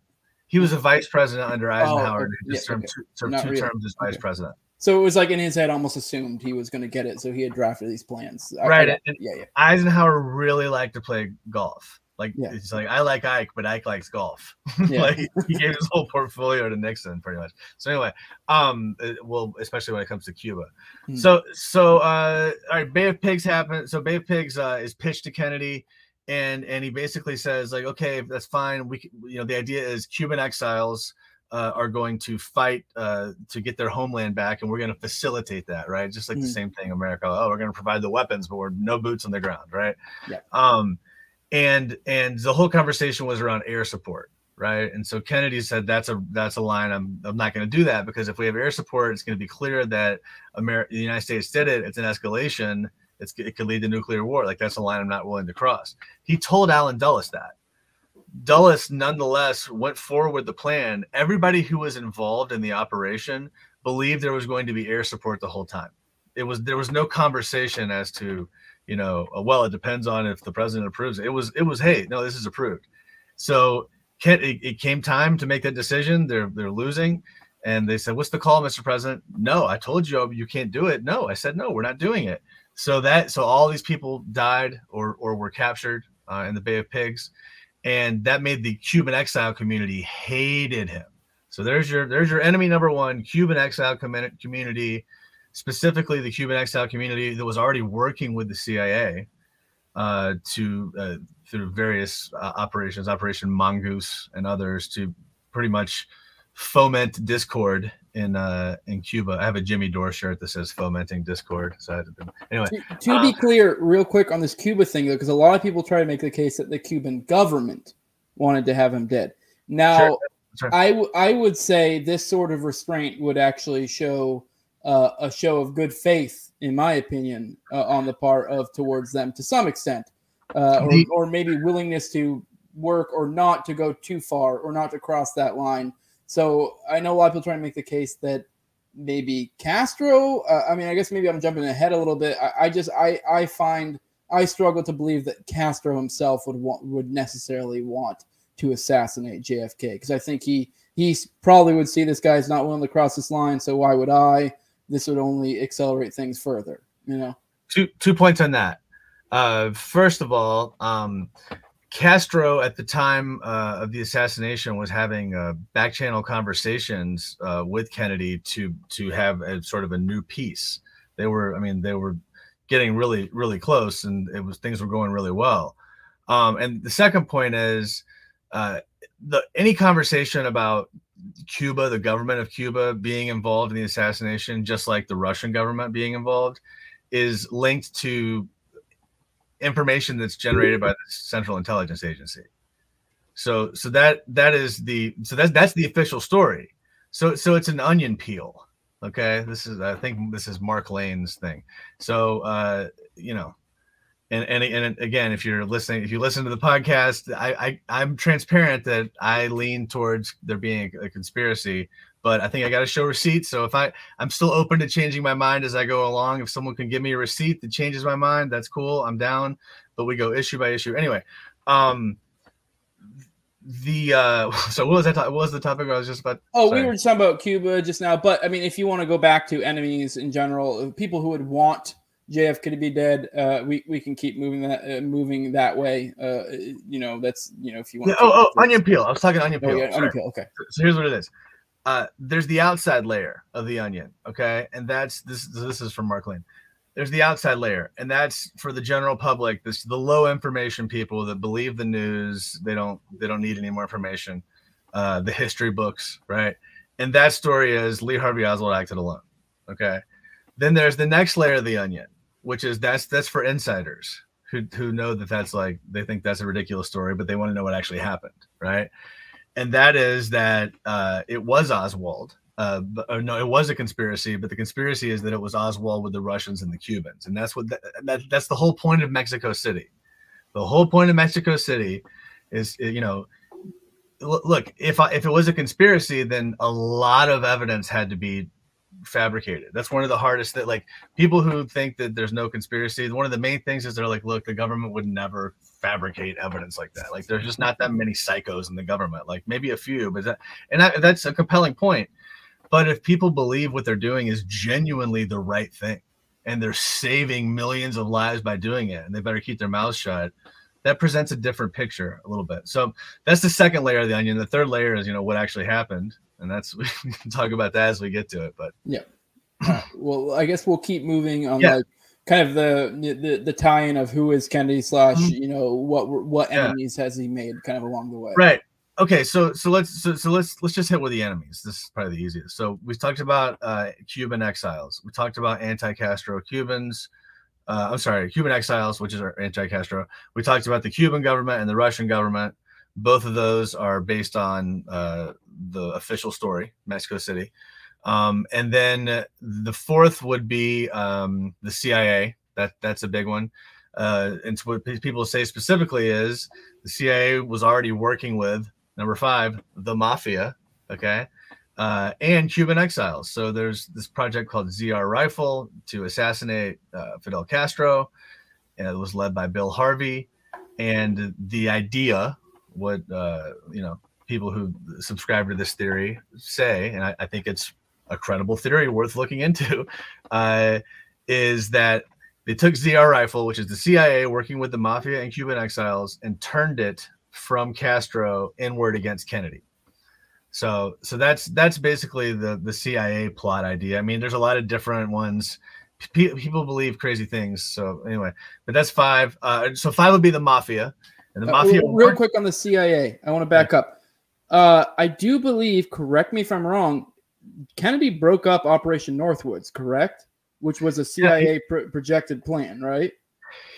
he was a vice president under Eisenhower. okay. who just Yeah, served okay. two, served two really. terms as vice Okay. president. So it was like in his head, almost assumed he was going to get it, so he had drafted these plans. I- Right, yeah, yeah. Eisenhower really liked to play golf. Like Yeah. it's like I like Ike, but Ike likes golf. Yeah. like he gave his whole portfolio to Nixon, pretty much. So anyway, um, uh, well, especially when it comes to Cuba. Hmm. So so uh, all right, Bay of Pigs happened. So Bay of Pigs uh, is pitched to Kennedy, and and he basically says like, okay, that's fine. We you know the idea is Cuban exiles. Uh, are going to fight uh, to get their homeland back, and we're going to facilitate that, right? Just like the Mhm. same thing, America. Oh, we're going to provide the weapons, but we're no boots on the ground, right? Yeah. Um, and and the whole conversation was around air support, right? And so Kennedy said that's a that's a line I'm I'm not going to do that because if we have air support, it's going to be clear that America, the United States did it. It's an escalation. It's it could lead to nuclear war. Like that's a line I'm not willing to cross. He told Allen Dulles that. Dulles nonetheless went forward with the plan. Everybody who was involved in the operation believed there was going to be air support the whole time. It was there was no conversation as to, you know, uh, well, it depends on if the president approves it. Was it was hey, no, this is approved. So it, it came time to make that decision. They're they're losing, and they said, "What's the call, Mr. President?" No, I told you you can't do it. No, I said no, we're not doing it. So that so all these people died or or were captured uh, in the Bay of Pigs, and that made the Cuban exile community hated him. So there's your there's your enemy number one, Cuban exile com- community, specifically the Cuban exile community that was already working with the CIA uh, to uh, through various uh, operations, Operation Mongoose and others, to pretty much foment discord in uh, in Cuba. I have a Jimmy Dore shirt that says "fomenting discord." So to, anyway, to, to be clear, real quick on this Cuba thing, though, because a lot of people try to make the case that the Cuban government wanted to have him dead. Now, sure. Sure. I, w- I would say this sort of restraint would actually show uh, a show of good faith, in my opinion, uh, on the part of towards them to some extent, uh, or, or maybe willingness to work or not to go too far or not to cross that line. So I know a lot of people trying to make the case that maybe Castro. Uh, I mean, I guess maybe I'm jumping ahead a little bit. I, I just I I find I struggle to believe that Castro himself would want would necessarily want to assassinate JFK because I think he he probably would see this guy's not willing to cross this line, so why would I? This would only accelerate things further, you know. Two two points on that. Uh, first of all, um, Castro at the time uh, of the assassination was having uh, back channel conversations uh, with Kennedy to to have a sort of a new peace. They were, I mean, they were getting really really close, and it was things were going really well. Um, and the second point is uh, the any conversation about Cuba, the government of Cuba being involved in the assassination, just like the Russian government being involved, is linked to information that's generated by the Central Intelligence Agency. So, so that that is the so that's that's the official story. So, so it's an onion peel. Okay, this is I think this is Mark Lane's thing. So, uh, you know, and, and and again, if you're listening, if you listen to the podcast, I, I am transparent that I lean towards there being a, a conspiracy, but I think I got to show receipts. So if I I'm still open to changing my mind as I go along. If someone can give me a receipt that changes my mind, that's cool. I'm down. But we go issue by issue anyway. Um, the uh so what was that what was the topic i was just about oh Sorry. we were talking about cuba just now but i mean if you want to go back to enemies in general people who would want JF could it be dead. Uh, we we can keep moving that uh, moving that way. Uh, you know, that's you know if you want. Yeah, oh, oh, onion peel. I was talking onion oh, peel. Oh, yeah, onion peel. Okay. So, so, here's what it is. Uh, there's the outside layer of the onion. Okay, and that's this. This is from Mark Lane. There's the outside layer, and that's for the general public. This the low information people that believe the news. They don't. They don't need any more information. Uh, the history books, right? And that story is Lee Harvey Oswald acted alone. Okay. Then there's the next layer of the onion which is that's that's for insiders who who know that that's like they think that's a ridiculous story, but they want to know what actually happened, right? And that is that uh, it was Oswald. Uh, but, no, it was a conspiracy, but the conspiracy is that it was Oswald with the Russians and the Cubans, and that's what that, that that's the whole point of Mexico City. The whole point of Mexico City is, you know, look if I, if it was a conspiracy, then a lot of evidence had to be fabricated. That's one of the hardest that like people who think that there's no conspiracy. One of the main things is they're like, look, the government would never fabricate evidence like that. Like there's just not that many psychos in the government. Like maybe a few, but that and that, that's a compelling point. But if people believe what they're doing is genuinely the right thing, and they're saving millions of lives by doing it, and they better keep their mouths shut. That presents a different picture a little bit. So that's the second layer of the onion. The third layer is, you know, what actually happened and that's we can talk about that as we get to it. But yeah, uh, well, I guess we'll keep moving on yeah. like kind of the the, the tie-in of who is Kennedy slash mm-hmm. you know what what enemies yeah. has he made kind of along the way. Right. Okay. So so let's so, so let's let's just hit with the enemies. This is probably the easiest. So we talked about uh, Cuban exiles. We talked about anti-Castro Cubans. Uh, I'm sorry, Cuban exiles, which is our anti-Castro. We talked about the Cuban government and the Russian government. Both of those are based on uh, the official story, Mexico City. Um, and then the fourth would be um, the CIA. That that's a big one. Uh, and what people say specifically is the CIA was already working with number five, the mafia. Okay. Uh, and Cuban exiles. So there's this project called ZR Rifle to assassinate uh, Fidel Castro, and it was led by Bill Harvey. And the idea what uh, you know people who subscribe to this theory say, and I, I think it's a credible theory worth looking into, uh, is that they took ZR rifle, which is the CIA working with the mafia and Cuban exiles, and turned it from Castro inward against Kennedy. So, so that's that's basically the the CIA plot idea. I mean, there's a lot of different ones. P- people believe crazy things. So anyway, but that's five. Uh, so five would be the mafia, and the Uh, mafia. real, real quick on the CIA, I want to back up. Uh, I do believe, correct me if I'm wrong, Kennedy broke up Operation Northwoods, correct? Which was a CIA pro- projected plan, right?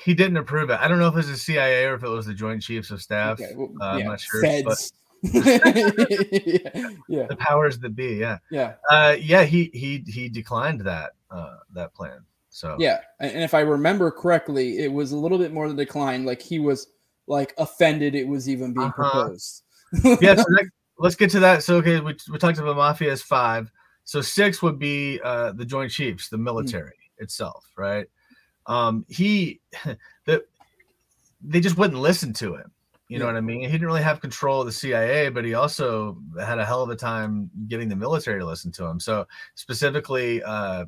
He didn't approve it. I don't know if it was the CIA or if it was the Joint Chiefs of Staff. Okay, well, uh, I'm yeah, not sure. But Feds. yeah, yeah, the powers that be, yeah, yeah, uh, yeah. He he he declined that uh, that plan. So yeah. And and if I remember correctly, it was a little bit more than decline. Like he was like offended it was even being Uh-huh. proposed. yeah. So that, let's get to that. So okay, we, we talked about mafia as five. So six would be uh, the Joint Chiefs, the military itself, right? Um, he the they just wouldn't listen to him. You know what I mean? He didn't really have control of the CIA, but he also had a hell of a time getting the military to listen to him. So specifically, uh,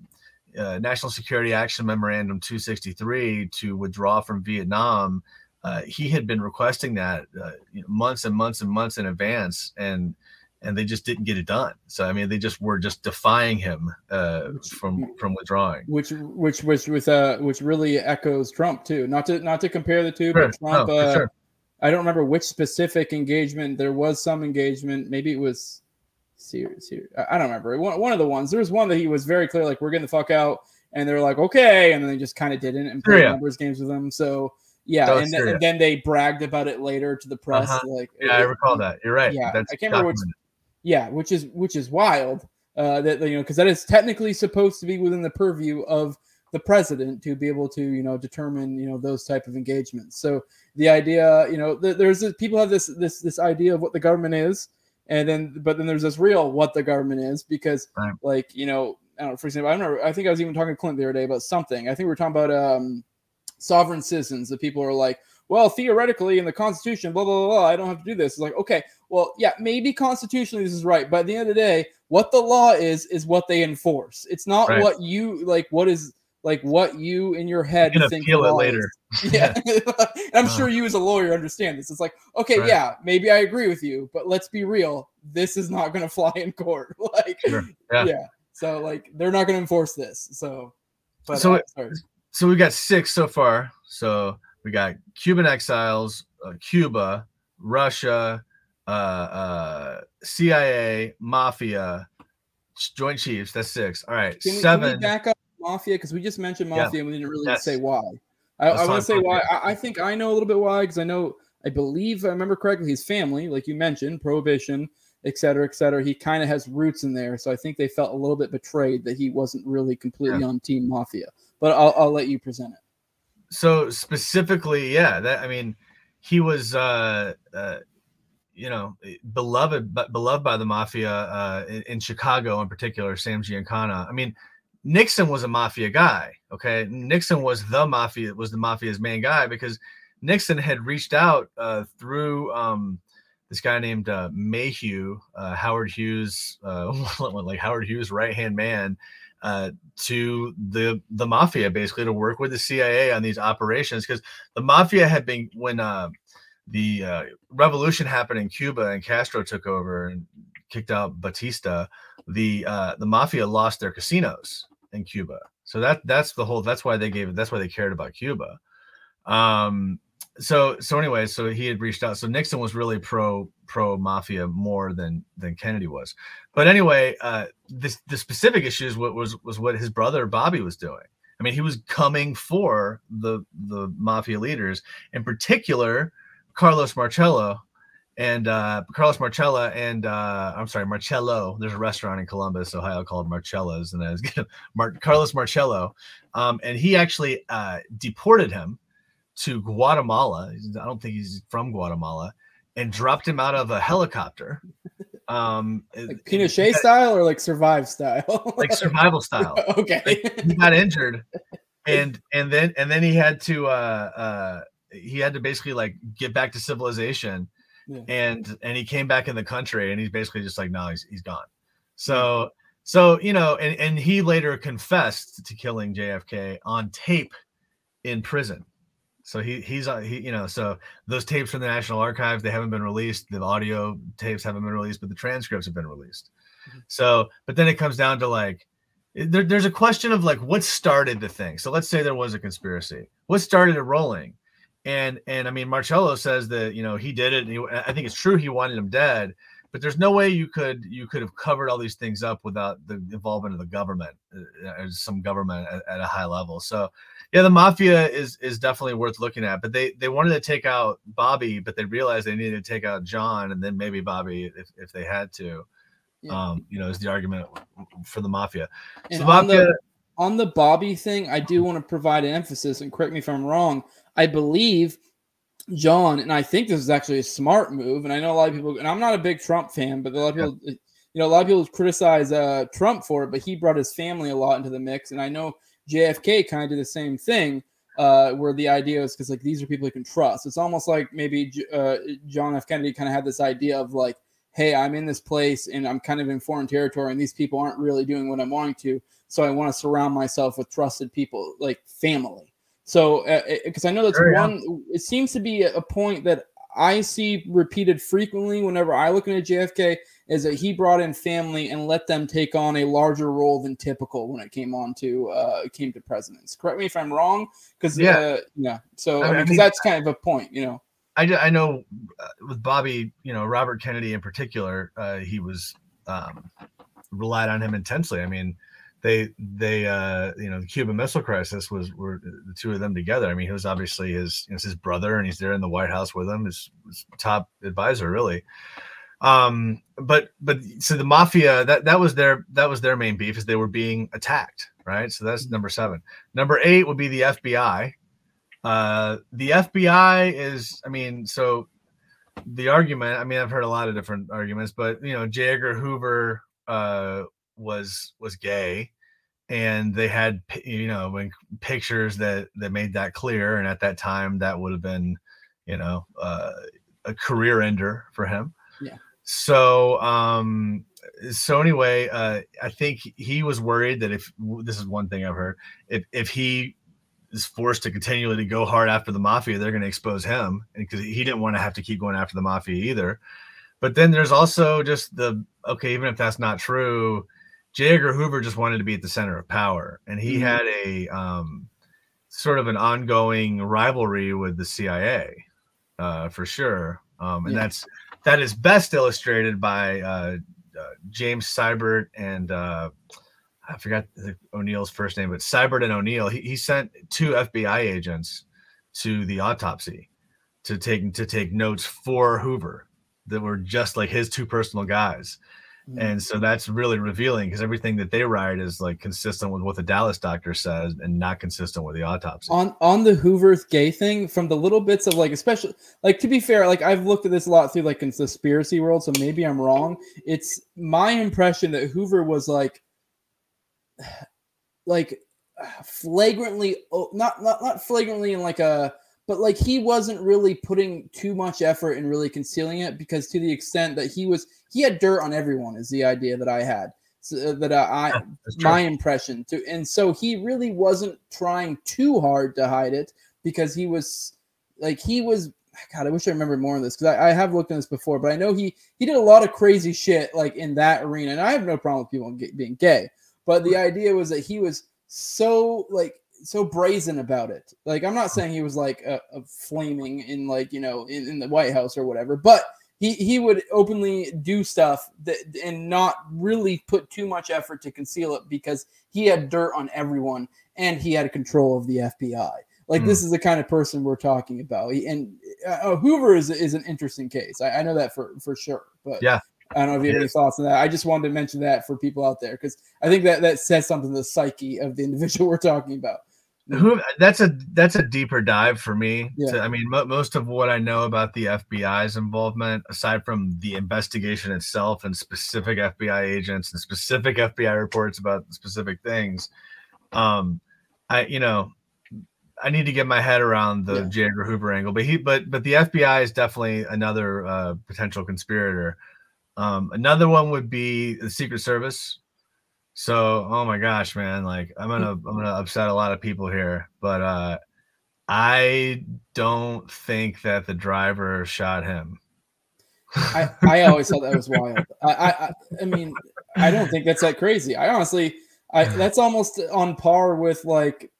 uh, National Security Action Memorandum 263 to withdraw from Vietnam. Uh, he had been requesting that uh, you know, months and months and months in advance, and and they just didn't get it done. So I mean, they just were just defying him uh, from from withdrawing. which which which with uh which really echoes Trump too. Not to not to compare the two, Sure. but Trump. No, uh, sure. I don't remember which specific engagement. There was some engagement. Maybe it was serious here. I don't remember. One, one of the ones. There was one that he was very clear, like we're getting the fuck out, and they're like okay, and then they just kind of didn't and played Syria. numbers games with them. So yeah, and, then- and then they bragged about it later to the press. Uh-huh. Like Yeah, I recall that. You're right. Yeah, That's I can't remember which- yeah, which is which is wild. Uh, that you know, because that is technically supposed to be within the purview of the president to be able to you know determine you know those type of engagements. So the idea, you know, th- there's this, people have this this this idea of what the government is, and then but then there's this real what the government is because Right. like you know, I don't know, for example, I remember I think I was even talking to Clint the other day about something. I think we were talking about um sovereign citizens. The people are like, well, theoretically in the Constitution, blah blah blah. blah I don't have to do this. It's like okay, well, yeah, maybe constitutionally this is right, but at the end of the day, what the law is is what they enforce. It's not Right. what you like. What is like what you in your head You think appeal it later. is. Yeah, I'm Uh. sure you as a lawyer understand this. It's like okay, Right. yeah, maybe I agree with you, but let's be real. This is not going to fly in court. like, Sure. Yeah. yeah. So like they're not going to enforce this. So, but So uh. So we've got six so far. So we got Cuban exiles, uh, Cuba, Russia, uh, uh, CIA, Mafia, Joint Chiefs. That's six. All right, Can we, can seven. we back up mafia because we just mentioned Yeah. mafia and we didn't really Yes. say why. I, I want to say why. I, I think I know a little bit why because I know I believe I remember correctly his family, like you mentioned, prohibition, et cetera, et cetera. He kind of has roots in there, so I think they felt a little bit betrayed that he wasn't really completely on Team Mafia. But I'll, I'll let you present it. so specifically, yeah, that I mean, he was, uh, uh, you know, beloved, but beloved by the mafia uh, in, in Chicago in particular. Sam Giancana. I mean, Nixon was a mafia guy. Okay, Nixon was the mafia was the mafia's main guy because Nixon had reached out uh, through um, this guy named uh, Maheu, uh, Howard Hughes, uh, like Howard Hughes' right hand man, uh, to the the mafia basically to work with the CIA on these operations because the mafia had been when uh, the uh, revolution happened in Cuba and Castro took over and kicked out Batista. The uh, the mafia lost their casinos in Cuba, so that that's the whole. That's why they gave. That's why they cared about Cuba. Um, so so anyway, so he had reached out. So Nixon was really pro pro mafia more than than Kennedy was. But anyway, uh, this the specific issues what was was what his brother Bobby was doing. I mean, he was coming for the the mafia leaders, in particular Carlos Marcello and uh, Carlos Marcella and uh, I'm sorry, Marcello. There's a restaurant in Columbus, Ohio called Marcello's, and I was gonna Mar- Carlos Marcello, um, and he actually uh, deported him to Guatemala. I don't think he's from Guatemala, and dropped him out of a helicopter. Um, Like Pinochet style or like survive style? like survival style. okay. he got injured and and then and then he had to uh uh he had to basically like get back to civilization Yeah. and and he came back in the country and he's basically just like no he's, he's gone so so you know and, and he later confessed to killing jfk on tape in prison so he he's uh, he you know so those tapes from the national archives they haven't been released the audio tapes haven't been released but the transcripts have been released Mhm. so but then it comes down to like there, there's a question of like what started the thing so let's say there was a conspiracy what started it rolling and and I mean Marcello says that you know he did it. And he, I think it's true he wanted him dead, but there's no way you could you could have covered all these things up without the involvement of the government, uh, or some government at, at a high level. So yeah, the mafia is is definitely worth looking at. But they they wanted to take out Bobby, but they realized they needed to take out John and then maybe Bobby if if they had to. Yeah. Um, you know, is the argument for the mafia. And so on mafia, the on the Bobby thing, I do want to provide an emphasis, and correct me if I'm wrong. I believe John, and I think this is actually a smart move. And I know a lot of people, and I'm not a big Trump fan, but a lot of people, you know, a lot of people criticize uh, Trump for it, but he brought his family a lot into the mix. And I know JFK kind of did the same thing, uh, where the idea is because like these are people you can trust. It's almost like maybe J- uh, John F. Kennedy kind of had this idea of like, hey, I'm in this place and I'm kind of in foreign territory, and these people aren't really doing what I'm wanting to. So I want to surround myself with trusted people, like family. So, because I know that's Sure, yeah. one, it seems to be a point that I see repeated frequently whenever I look into JFK is that he brought in family and let them take on a larger role than typical when it came on to uh, came to presidents. Correct me if I'm wrong, because Yeah. uh, yeah. So I I mean, mean- 'cause that's kind of a point, you know. I, I know uh, with Bobby, you know, Robert Kennedy in particular, uh, he was um, relied on him intensely. I mean, they they uh, you know the Cuban Missile Crisis was were the two of them together. I mean, he was obviously his you know, his brother, and he's there in the White House with him, his, his top advisor, really. Um, but but so the mafia that that was their that was their main beef is they were being attacked, right? So that's number seven. Number eight would be the FBI. Uh, the FBI is, I mean, so the argument, I mean, I've heard a lot of different arguments, but you know, J. Edgar Hoover uh, was was gay, and they had you know when pictures that that made that clear, and at that time that would have been, you know, uh, a career ender for him. Yeah. So um so anyway, uh I think he was worried that if this is one thing I've heard, if if he is forced to continually to go hard after the mafia, they're going to expose him, and because he didn't want to have to keep going after the mafia either. But then there's also just the okay, even if that's not true, J. Edgar Hoover just wanted to be at the center of power, and he Mhm. had a um, sort of an ongoing rivalry with the CIA, uh, for sure. Um, and Yeah. that's that is best illustrated by uh, uh, James Sibert and uh, I forgot O'Neill's first name, but Sibert and O'Neill. He, he sent two FBI agents to the autopsy to take to take notes for Hoover that were just like his two personal guys. And mm. so that's really revealing because everything that they write is like consistent with what the Dallas doctor says and not consistent with the autopsy. on on the Hoover gay thing from the little bits of like especially like to be fair like I've looked at this a lot through like conspiracy world so maybe I'm wrong it's my impression that Hoover was like like flagrantly not not not flagrantly in like a but like he wasn't really putting too much effort in really concealing it because to the extent that he was he had dirt on everyone is the idea that I had. So uh, that uh, I, I That's my impression too and so he really wasn't trying too hard to hide it because he was like he was god i wish i remember more of this because I, I have looked at this before but i know he he did a lot of crazy shit like in that arena and i have no problem with people being gay but the idea was that he was so like so brazen about it like i'm not saying he was like a, a flaming in like you know in, in the white house or whatever but he he would openly do stuff that and not really put too much effort to conceal it because he had dirt on everyone and he had control of the FBI. Like Hmm. this is the kind of person we're talking about. He- And uh, Hoover is is an interesting case. I, I know that for for sure. But Yeah. I don't know if you have any thoughts on that. I just wanted to mention that for people out there because I think that that says something to the psyche of the individual we're talking about. Who that's a that's a deeper dive for me. Yeah. To- I mean, mo- most of what I know about the FBI's involvement, aside from the investigation itself and specific FBI agents and specific FBI reports about specific things, um, I you know, I need to get my head around the Yeah. J. Edgar Hoover angle, but he, but but the FBI is definitely another uh, potential conspirator. Um, another one would be the Secret Service. So, oh my gosh, man, like I'm gonna I'm gonna upset a lot of people here, but uh, I don't think that the driver shot him. I, I always thought that was wild. I, I I- mean, I don't think that's that crazy. I honestly, I that's almost on par with like,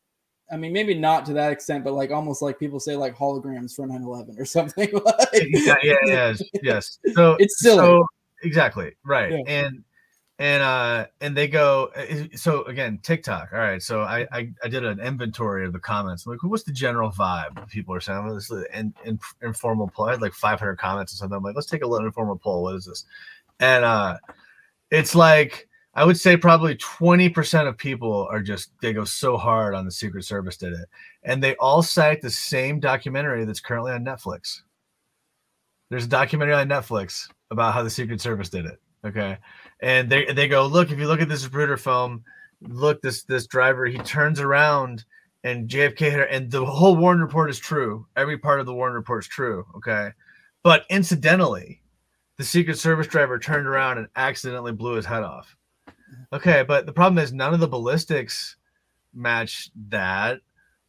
I mean, maybe not to that extent, but like almost like people say like holograms for 9/11 or something. Like, yeah, yeah, yes, yes. So It's silly. So, exactly right, Yeah. and and uh and they go. uh, So again, TikTok. All right. So I I, I did an inventory of the comments. like, what's the general vibe? People are saying, this is an in, informal poll. I had like 500 comments or something. I'm like, let's take a little informal poll. What is this? And uh, it's like. I would say probably 20% of people are just they go so hard on the Secret Service did it. And they all cite the same documentary that's currently on Netflix. There's a documentary on Netflix about how the Secret Service did it. Okay. And they they go, look, if you look at this Zapruder film, look, this this driver, he turns around and JFK and the whole Warren report is true. Every part of the Warren report is true. Okay. But incidentally, the Secret Service driver turned around and accidentally blew his head off. Okay, but the problem is none of the ballistics match that.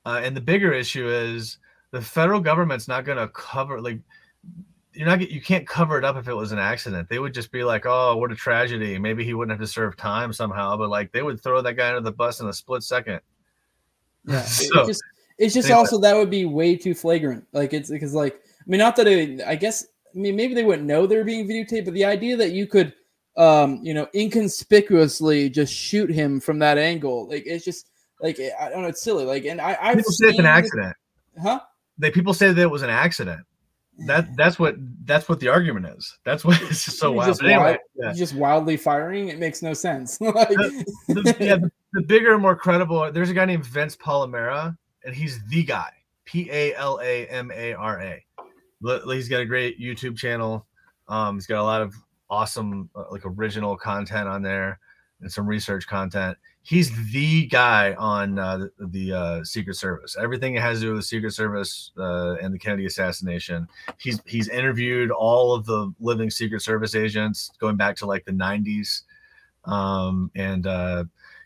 Uh, and the bigger issue is the federal government's not going to cover like you're not you can't cover it up if it was an accident. They would just be like, "Oh, what a tragedy. Maybe he wouldn't have to serve time somehow." But like they would throw that guy under the bus in a split second. Yeah, So- it's just it's just anyway. also that would be way too flagrant. Like it's because like I mean, not that it, I guess I mean maybe they wouldn't know they're being videotaped, but the idea that you could um you know inconspicuously just shoot him from that angle, like it's just like I don't know, it's silly. Like and I I've People say it's an accident. huh? They people say that it was an accident. That that's what that's what the argument is. That's what it's just so wild. just anyway, wild- yeah. Just wildly firing. It makes no sense. Like- the, yeah, the, the bigger, more credible. There's a guy named Vince Palamara, and he's the guy. P A L A M A R A. He's got a great YouTube channel. Um, he's got a lot of awesome, uh, like original content on there, and some research content. He's the guy on uh, the, the uh, Secret Service. Everything that has to do with the Secret Service uh, and the Kennedy assassination. He's he's interviewed all of the living Secret Service agents going back to like the 90s um and uh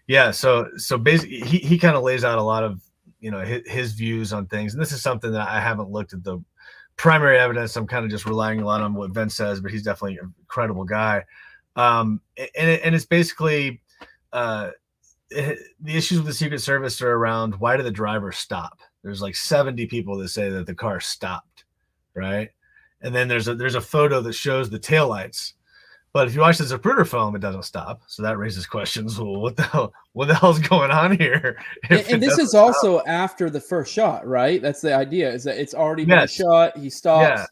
yeah so so basically he, he kind of lays out a lot of you know his, his views on things and this is something that i haven't looked at the primary evidence i'm kind of just relying a lot on what vince says but he's definitely a credible guy um and, and it's basically uh it- the issues with the secret service are around why did the driver stop there's like 70 people that say that the car stopped right and then there's a there's a photo that shows the taillights but if you watch the Zapruder film, it doesn't stop. So that raises questions. Well, what the hell? What the hell's going on here? and, and this is stop? also after the first shot, right? That's the idea. Is that it's already been Yes. shot. He stops. Yeah.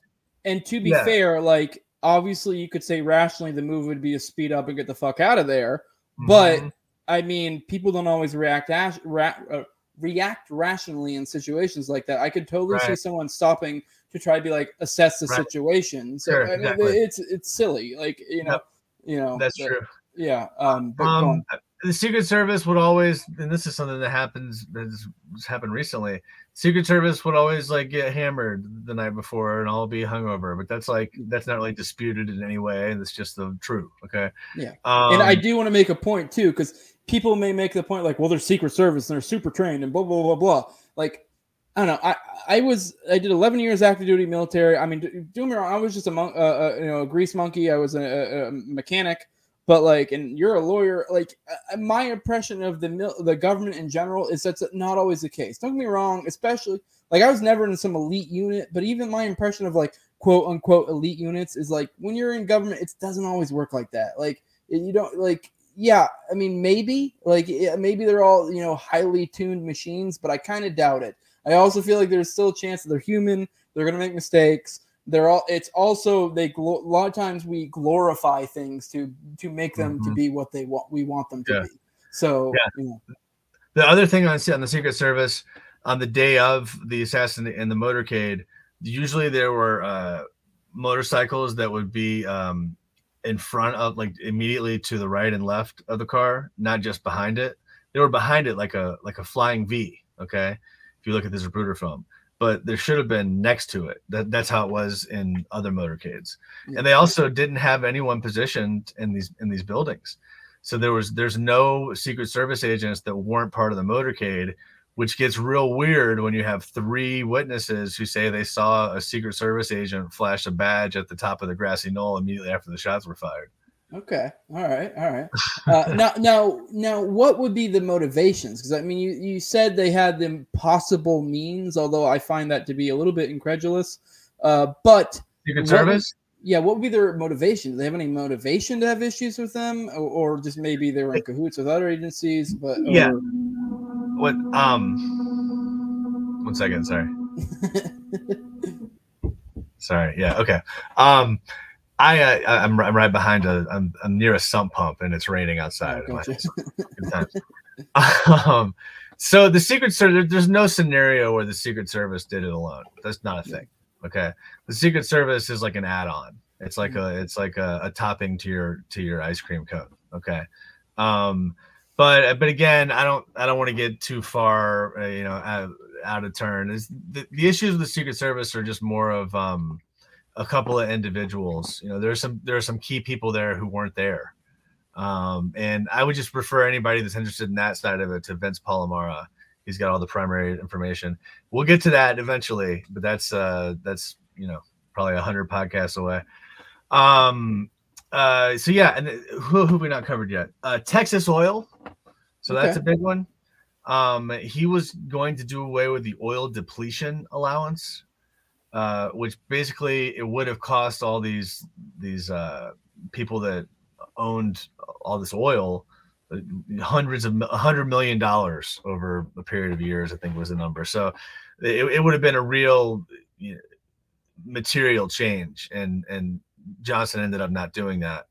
And to be Yeah. fair, like obviously you could say rationally the move would be to speed up and get the fuck out of there. But Mhm. I mean, people don't always react as, ra- uh, react rationally in situations like that. I could totally see someone stopping to try to be like assess the Right. situation. So Sure, I mean, exactly. it's it's silly. Like you know, Yep. you know that's but- true. Yeah. Um. But Um, the Secret Service would always, and this is something that happens that's that's happened recently. Secret Service would always like get hammered the night before and all be hungover, but that's like that's not really disputed in any way. and It's just the true. Okay. Yeah. Um, and I do want to make a point too, because people may make the point like, well, they're Secret Service and they're super trained and blah blah blah blah. Like, I don't know. I I was I did 11 years active duty military. I mean, d- do me wrong. I was just a uh, uh, you know a grease monkey. I was a, a, a mechanic, but like, and you're a lawyer. Like, uh, my impression of the mil- the government in general is that's not always the case. Don't get me wrong. Especially like I was never in some elite unit, but even my impression of like quote unquote elite units is like when you're in government, it doesn't always work like that. Like you don't like yeah i mean maybe like maybe they're all you know highly tuned machines but i kind of doubt it i also feel like there's still a chance that they're human they're to make mistakes they're all it's also they a lot of times we glorify things to to make them to Mhm. be what they want we want them to Yeah. be so Yeah. you know, the other thing on, on the Secret Service on the day of the assassin and the motorcade, usually there were uh, motorcycles that would be um, in front of, like immediately to the right and left of the car, not just behind it. They were behind it like a like a flying V. Okay, If you look at this Zapruder film, but there should have been next to it. That that's how it was in other motorcades, and they also didn't have anyone positioned in these in these buildings. So there was there's no Secret Service agents that weren't part of the motorcade, which gets real weird when you have three witnesses who say they saw a Secret Service agent flash a badge at the top of the grassy knoll immediately after the shots were fired. Okay. All right. All right. Uh, now, now, now, what would be the motivations? Because I mean, you, you said they had the impossible means, although I find that to be a little bit incredulous. Uh, but Secret Service? yeah, what would be their motivation? Do they have any motivation to have issues with them, or, or just maybe they were in cahoots with other agencies? But or- Yeah. What? Um. One second. Sorry. Sorry. Yeah. Okay. Um. I, uh, I'm, I'm right behind a I'm, I'm near a sump pump and it's raining outside. Oh, gotcha. Um, so the Secret Service, there's no scenario where the Secret Service did it alone. That's not a thing. Okay, the Secret Service is like an add-on. It's like a it's like a, a topping to your to your ice cream cone. Okay, um, but but again, I don't I don't want to get too far uh, you know out, out of turn. Is the, the issues with the Secret Service are just more of um, a couple of individuals. You know, there's some there are some key people there who weren't there. Um, and I would just refer anybody that's interested in that side of it to Vince Palamara. He's got all the primary information. We'll get to that eventually, but that's uh that's you know probably a hundred podcasts away. Um uh so yeah, and who, who have we not covered yet? Uh Texas Oil. So that's a big one. Um he was going to do away with the oil depletion allowance, uh, which basically it would have cost all these these uh people that owned all this oil uh, hundreds of a hundred million dollars over a period of years i think was the number so it, it would have been a real you know, material change and and johnson ended up not doing that.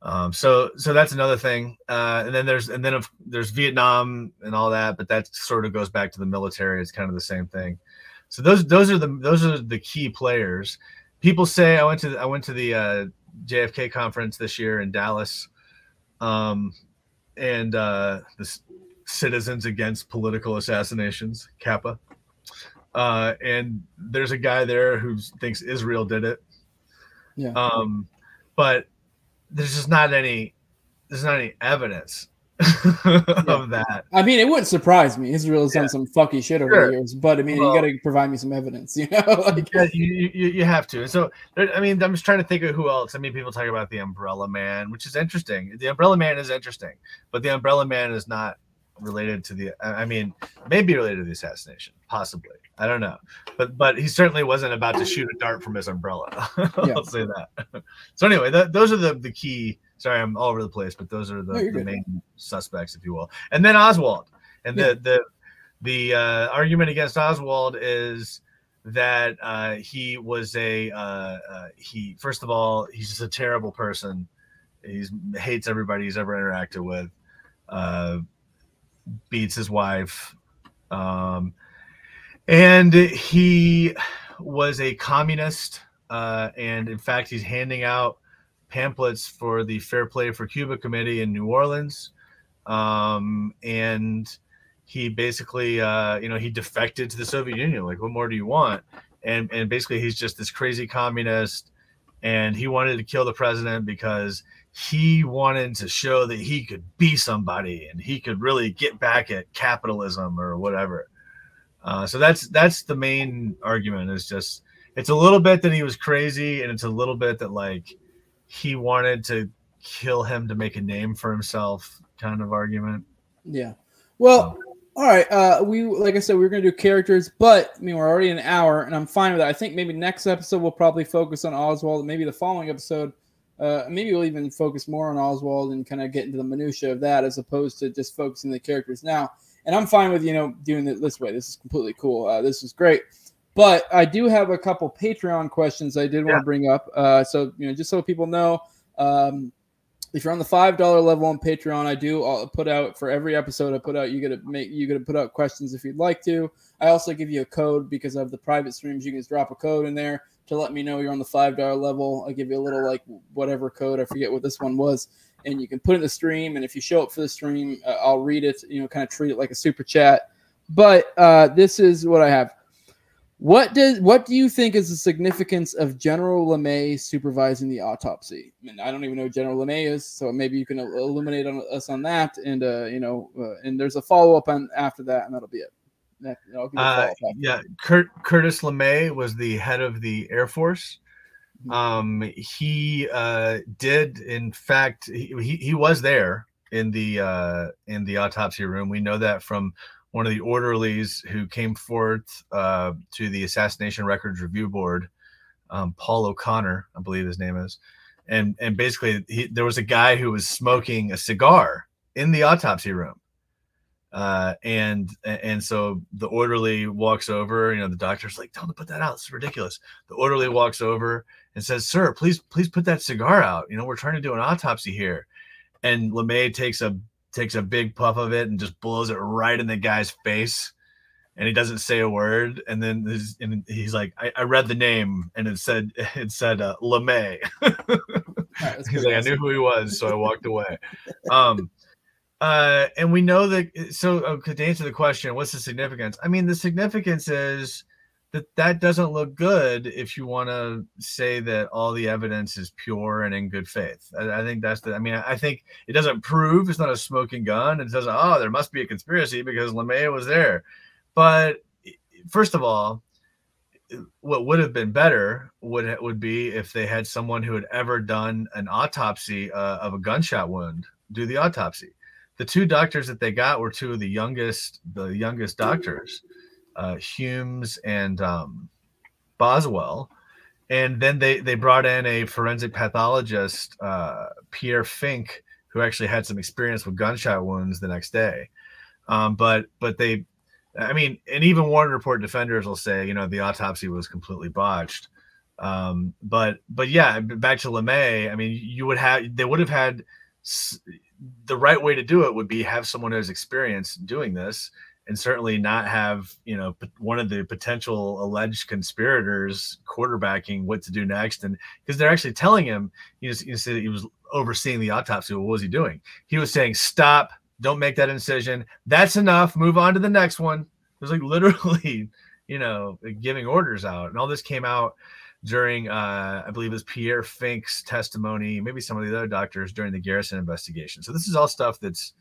Um, so so that's another thing. Uh, and then there's and then of, there's vietnam and all that but that sort of goes back to the military. It's kind of the same thing. So those those are the those are the key players. People say i went to the, i went to the uh, jfk conference this year in dallas. Um, and uh, the Citizens Against Political Assassinations, CAPA. Uh, and there's a guy there who thinks Israel did it. Yeah. Um, but there's just not any there's not any evidence of that. I mean, it wouldn't surprise me. Israel's Yeah. done some fucky shit over Sure. the years, but I mean, Well- you got to provide me some evidence, you know? like, Yeah, you, you you have to. So I mean, I'm just trying to think of who else. I mean, people talk about the Umbrella Man, which is interesting. The Umbrella Man is interesting, but the Umbrella Man is not related to the. I mean, maybe related to the assassination, possibly. I don't know, but but he certainly wasn't about to shoot a dart from his umbrella. Yeah. I'll say that. so anyway, th- those are the the key. Sorry, I'm all over the place, but those are the, No, the main suspects, if you will. And then Oswald, and Yeah. the the the uh, argument against Oswald is that uh, he was a uh, uh, he first of all he's just a terrible person. he hates everybody he's ever interacted with. Beats his wife, um, and he was a communist. Uh, and in fact, he's handing out pamphlets for the Fair Play for Cuba committee in New Orleans. Um, and he basically, uh, you know, he defected to the Soviet Union. Like, what more do you want? And and basically, he's just this crazy communist, and he wanted to kill the president because he wanted to show that he could be somebody and he could really get back at capitalism or whatever. Uh, so that's that's the main argument. Is just it's a little bit that he was crazy, and it's a little bit that like he wanted to kill him to make a name for himself, kind of argument. Yeah. Well, all right. Uh, we like I said, we were gonna do characters, but I mean, we're already an hour, and I'm fine with that. I think maybe next episode we'll probably focus on Oswald. Maybe the following episode, uh, maybe we'll even focus more on Oswald and kind of get into the minutia of that, as opposed to just focusing the characters now. And I'm fine with you know doing it this way. This is completely cool. Uh, this is great. But I do have a couple Patreon questions I did want to bring up. Uh, so you know, just so people know, um, if you're on the five dollar level on Patreon, I do I'll put out for every episode I put out. You gotta make you gotta put out questions if you'd like to. I also give you a code because of the private streams. You can just drop a code in there to let me know you're on the five dollar level. I give you a little like whatever code. I forget what this one was, and you can put it in the stream. And if you show up for the stream, uh, I'll read it. You know, kind of treat it like a super chat. but uh, this is what I have. What does what do you think is the significance of General LeMay supervising the autopsy? I mean, I don't even know General LeMay is, so maybe you can illuminate on us on that. And uh, you know, uh, and there's a follow up on after that, and that'll be it. Yeah, I'll you a Uh, yeah, Kurt, Curtis LeMay was the head of the Air Force. Um, he uh, did, in fact, he, he he was there in the uh, in the autopsy room. We know that from one of the orderlies who came forth uh, to the Assassination Records Review Board, um, Paul O'Connor, I believe his name is, and and basically he, there was a guy who was smoking a cigar in the autopsy room uh, and and so the orderly walks over. You know, the doctor's like, "Tell him to put that out. It's ridiculous." The orderly walks over and says, "Sir, please, please put that cigar out. You know, we're trying to do an autopsy here." And LeMay takes a takes a big puff of it and just blows it right in the guy's face. And he doesn't say a word. And then his, and he's like, I, I read the name and it said it said uh, LeMay. Right, He's like, I knew who he was, so I walked away. Um, uh, and we know that. So, okay, to answer the question, what's the significance? I mean, the significance is that that doesn't look good if you want to say that all the evidence is pure and in good faith. I, I think that's the. I mean, I think it doesn't prove it's not a smoking gun. It doesn't. Oh, there must be a conspiracy because LeMay was there. But first of all, what would have been better would would be if they had someone who had ever done an autopsy uh, of a gunshot wound do the autopsy. The two doctors that they got were two of the youngest the youngest doctors, uh, Humes and um, Boswell, and then they they brought in a forensic pathologist, uh, Pierre Finck, who actually had some experience with gunshot wounds the next day. Um, but but they I mean, and even Warren Report defenders will say, you know, the autopsy was completely botched. Um, but but yeah, back to LeMay. I mean, you would have they would have had the right way to do it would be have someone who has experience doing this, and certainly not have you know one of the potential alleged conspirators quarterbacking what to do next, and because they're actually telling him, you know, that he was overseeing the autopsy. What was he doing? He was saying, "Stop." Don't make that incision. That's enough. Move on to the next one. It was like literally, you know, giving orders out. And all this came out during, uh, I believe it was Pierre Finck's testimony, maybe some of the other doctors during the Garrison investigation. So this is all stuff that's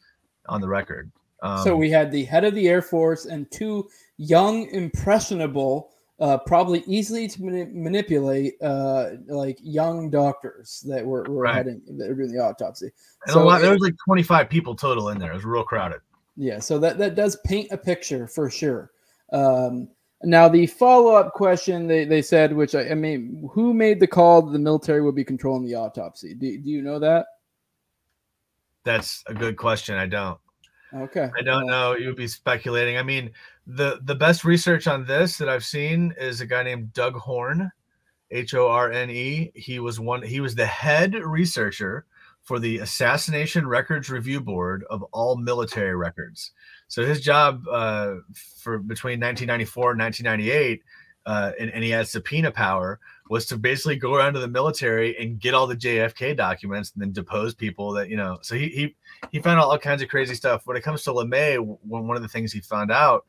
on the record. Um, so we had the head of the Air Force and two young, impressionable, uh, probably easily to mani- manipulate, uh, like young doctors that were, were Right. heading that were doing the autopsy. and so a lot, there was like 25 people total in there. It was real crowded. Yeah, so that that does paint a picture for sure. Um, now the follow up question they, they said, which I, I mean, who made the call that the military would be controlling the autopsy? Do, do you know that? That's a good question. I don't. Okay, I don't know. You would be speculating. I mean, the the best research on this that I've seen is a guy named Doug Horne, H O R N E. He was one. He was the head researcher for the Assassination Records Review Board of all military records. So his job uh, for between 1994 and 1998, uh, and, and he had subpoena power, was to basically go around to the military and get all the JFK documents and then depose people that you know. So he he he found out all kinds of crazy stuff. When it comes to LeMay, one one of the things he found out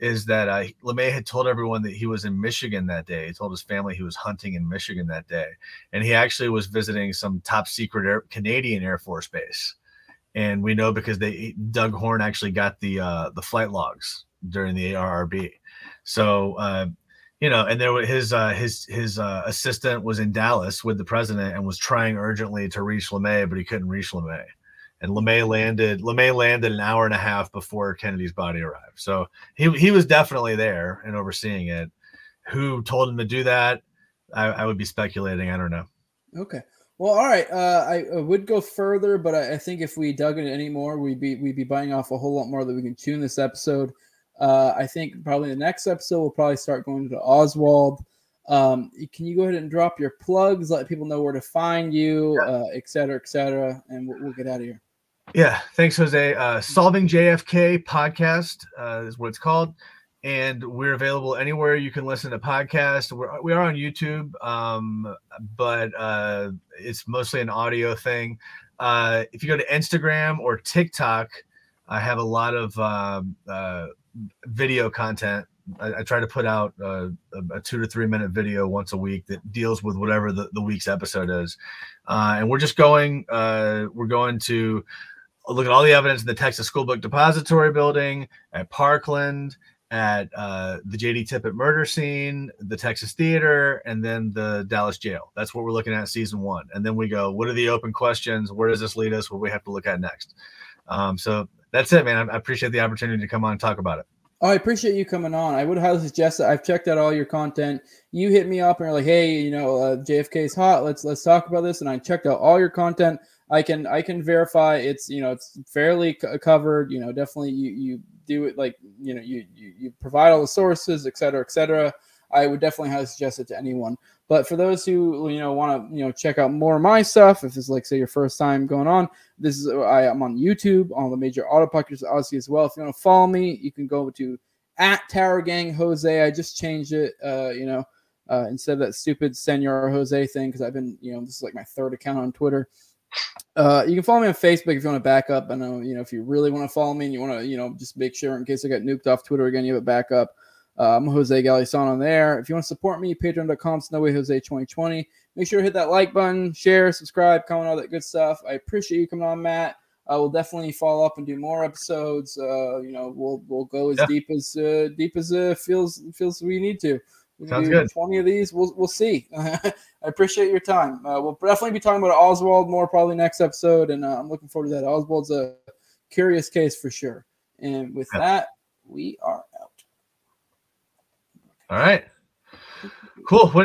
is that uh, LeMay had told everyone that he was in Michigan that day. He told his family he was hunting in Michigan that day, and he actually was visiting some top secret Air, Canadian Air Force base. And we know because they Doug Horne actually got the uh, the flight logs during the ARRB. So uh, you know, and there was his uh, his his uh, assistant was in Dallas with the president and was trying urgently to reach LeMay, but he couldn't reach LeMay. And LeMay landed LeMay landed an hour and a half before Kennedy's body arrived. So he he was definitely there and overseeing it. Who told him to do that? I, I would be speculating. I don't know. okay. Well, all right. Uh, I, I would go further, but I, I think if we dug in any more, we'd be we'd be biting off a whole lot more that we can tune this episode. Uh, I think probably the next episode we'll probably start going to Oswald. Um, can you go ahead and drop your plugs, let people know where to find you, uh, et cetera, et cetera, and we'll, we'll get out of here. Yeah, thanks, Jose. Uh, Solving JFK podcast uh, is what it's called, and we're available anywhere you can listen to podcasts. We're we are on YouTube, um, but uh, it's mostly an audio thing. Uh, if you go to Instagram or TikTok, I have a lot of um, uh, video content. I, I try to put out uh, a, two to three minute video once a week that deals with whatever the, the week's episode is, uh, and we're just going. Uh, we're going to look at all the evidence in the Texas School Book Depository Building at Parkland, at uh, the JD Tippit murder scene, the Texas Theater, and then the Dallas Jail. That's what we're looking at season one. And then we go, what are the open questions? Where does this lead us? What we have to look at next? Um, so that's it, man. I, I appreciate the opportunity to come on and talk about it. Oh, I appreciate you coming on. I would highly suggest that. I've checked out all your content. You hit me up and you're like, "Hey, you know, uh, JFK's hot. Let's let's talk about this." And I checked out all your content. I can I can verify it's you know it's fairly c- covered. You know, definitely you you do it like you know you you, you provide all the sources, et cetera, et cetera. I would definitely highly suggest it to anyone. But for those who you know want to you know check out more of my stuff, if it's like say your first time going on, this is I am on YouTube, on the major auto podcasts obviously as well. If you want to follow me, you can go to at Tower Gang Jose. I just changed it, uh, you know, uh, instead of that stupid Senor Jose thing because I've been you know this is like my third account on Twitter. Uh, you can follow me on Facebook if you want to back up. I know, you know, if you really want to follow me and you want to, you know, just make sure in case I get nuked off Twitter again, you have a backup. Uh, I'm Jose Galison on there. If you want to support me, patreon.com, no way Jose 2020. Make sure to hit that like button, share, subscribe, comment, all that good stuff. I appreciate you coming on, Matt. I will definitely follow up and do more episodes. Uh, you know, we'll we'll go as Yeah. deep as uh, deep as uh, feels feels we need to. We Sounds good. 20 of these. We'll we'll see. I appreciate your time. Uh, we'll definitely be talking about Oswald more probably next episode, and uh, I'm looking forward to that. Oswald's a curious case for sure. And with Yeah. that, we are out. All right. Cool.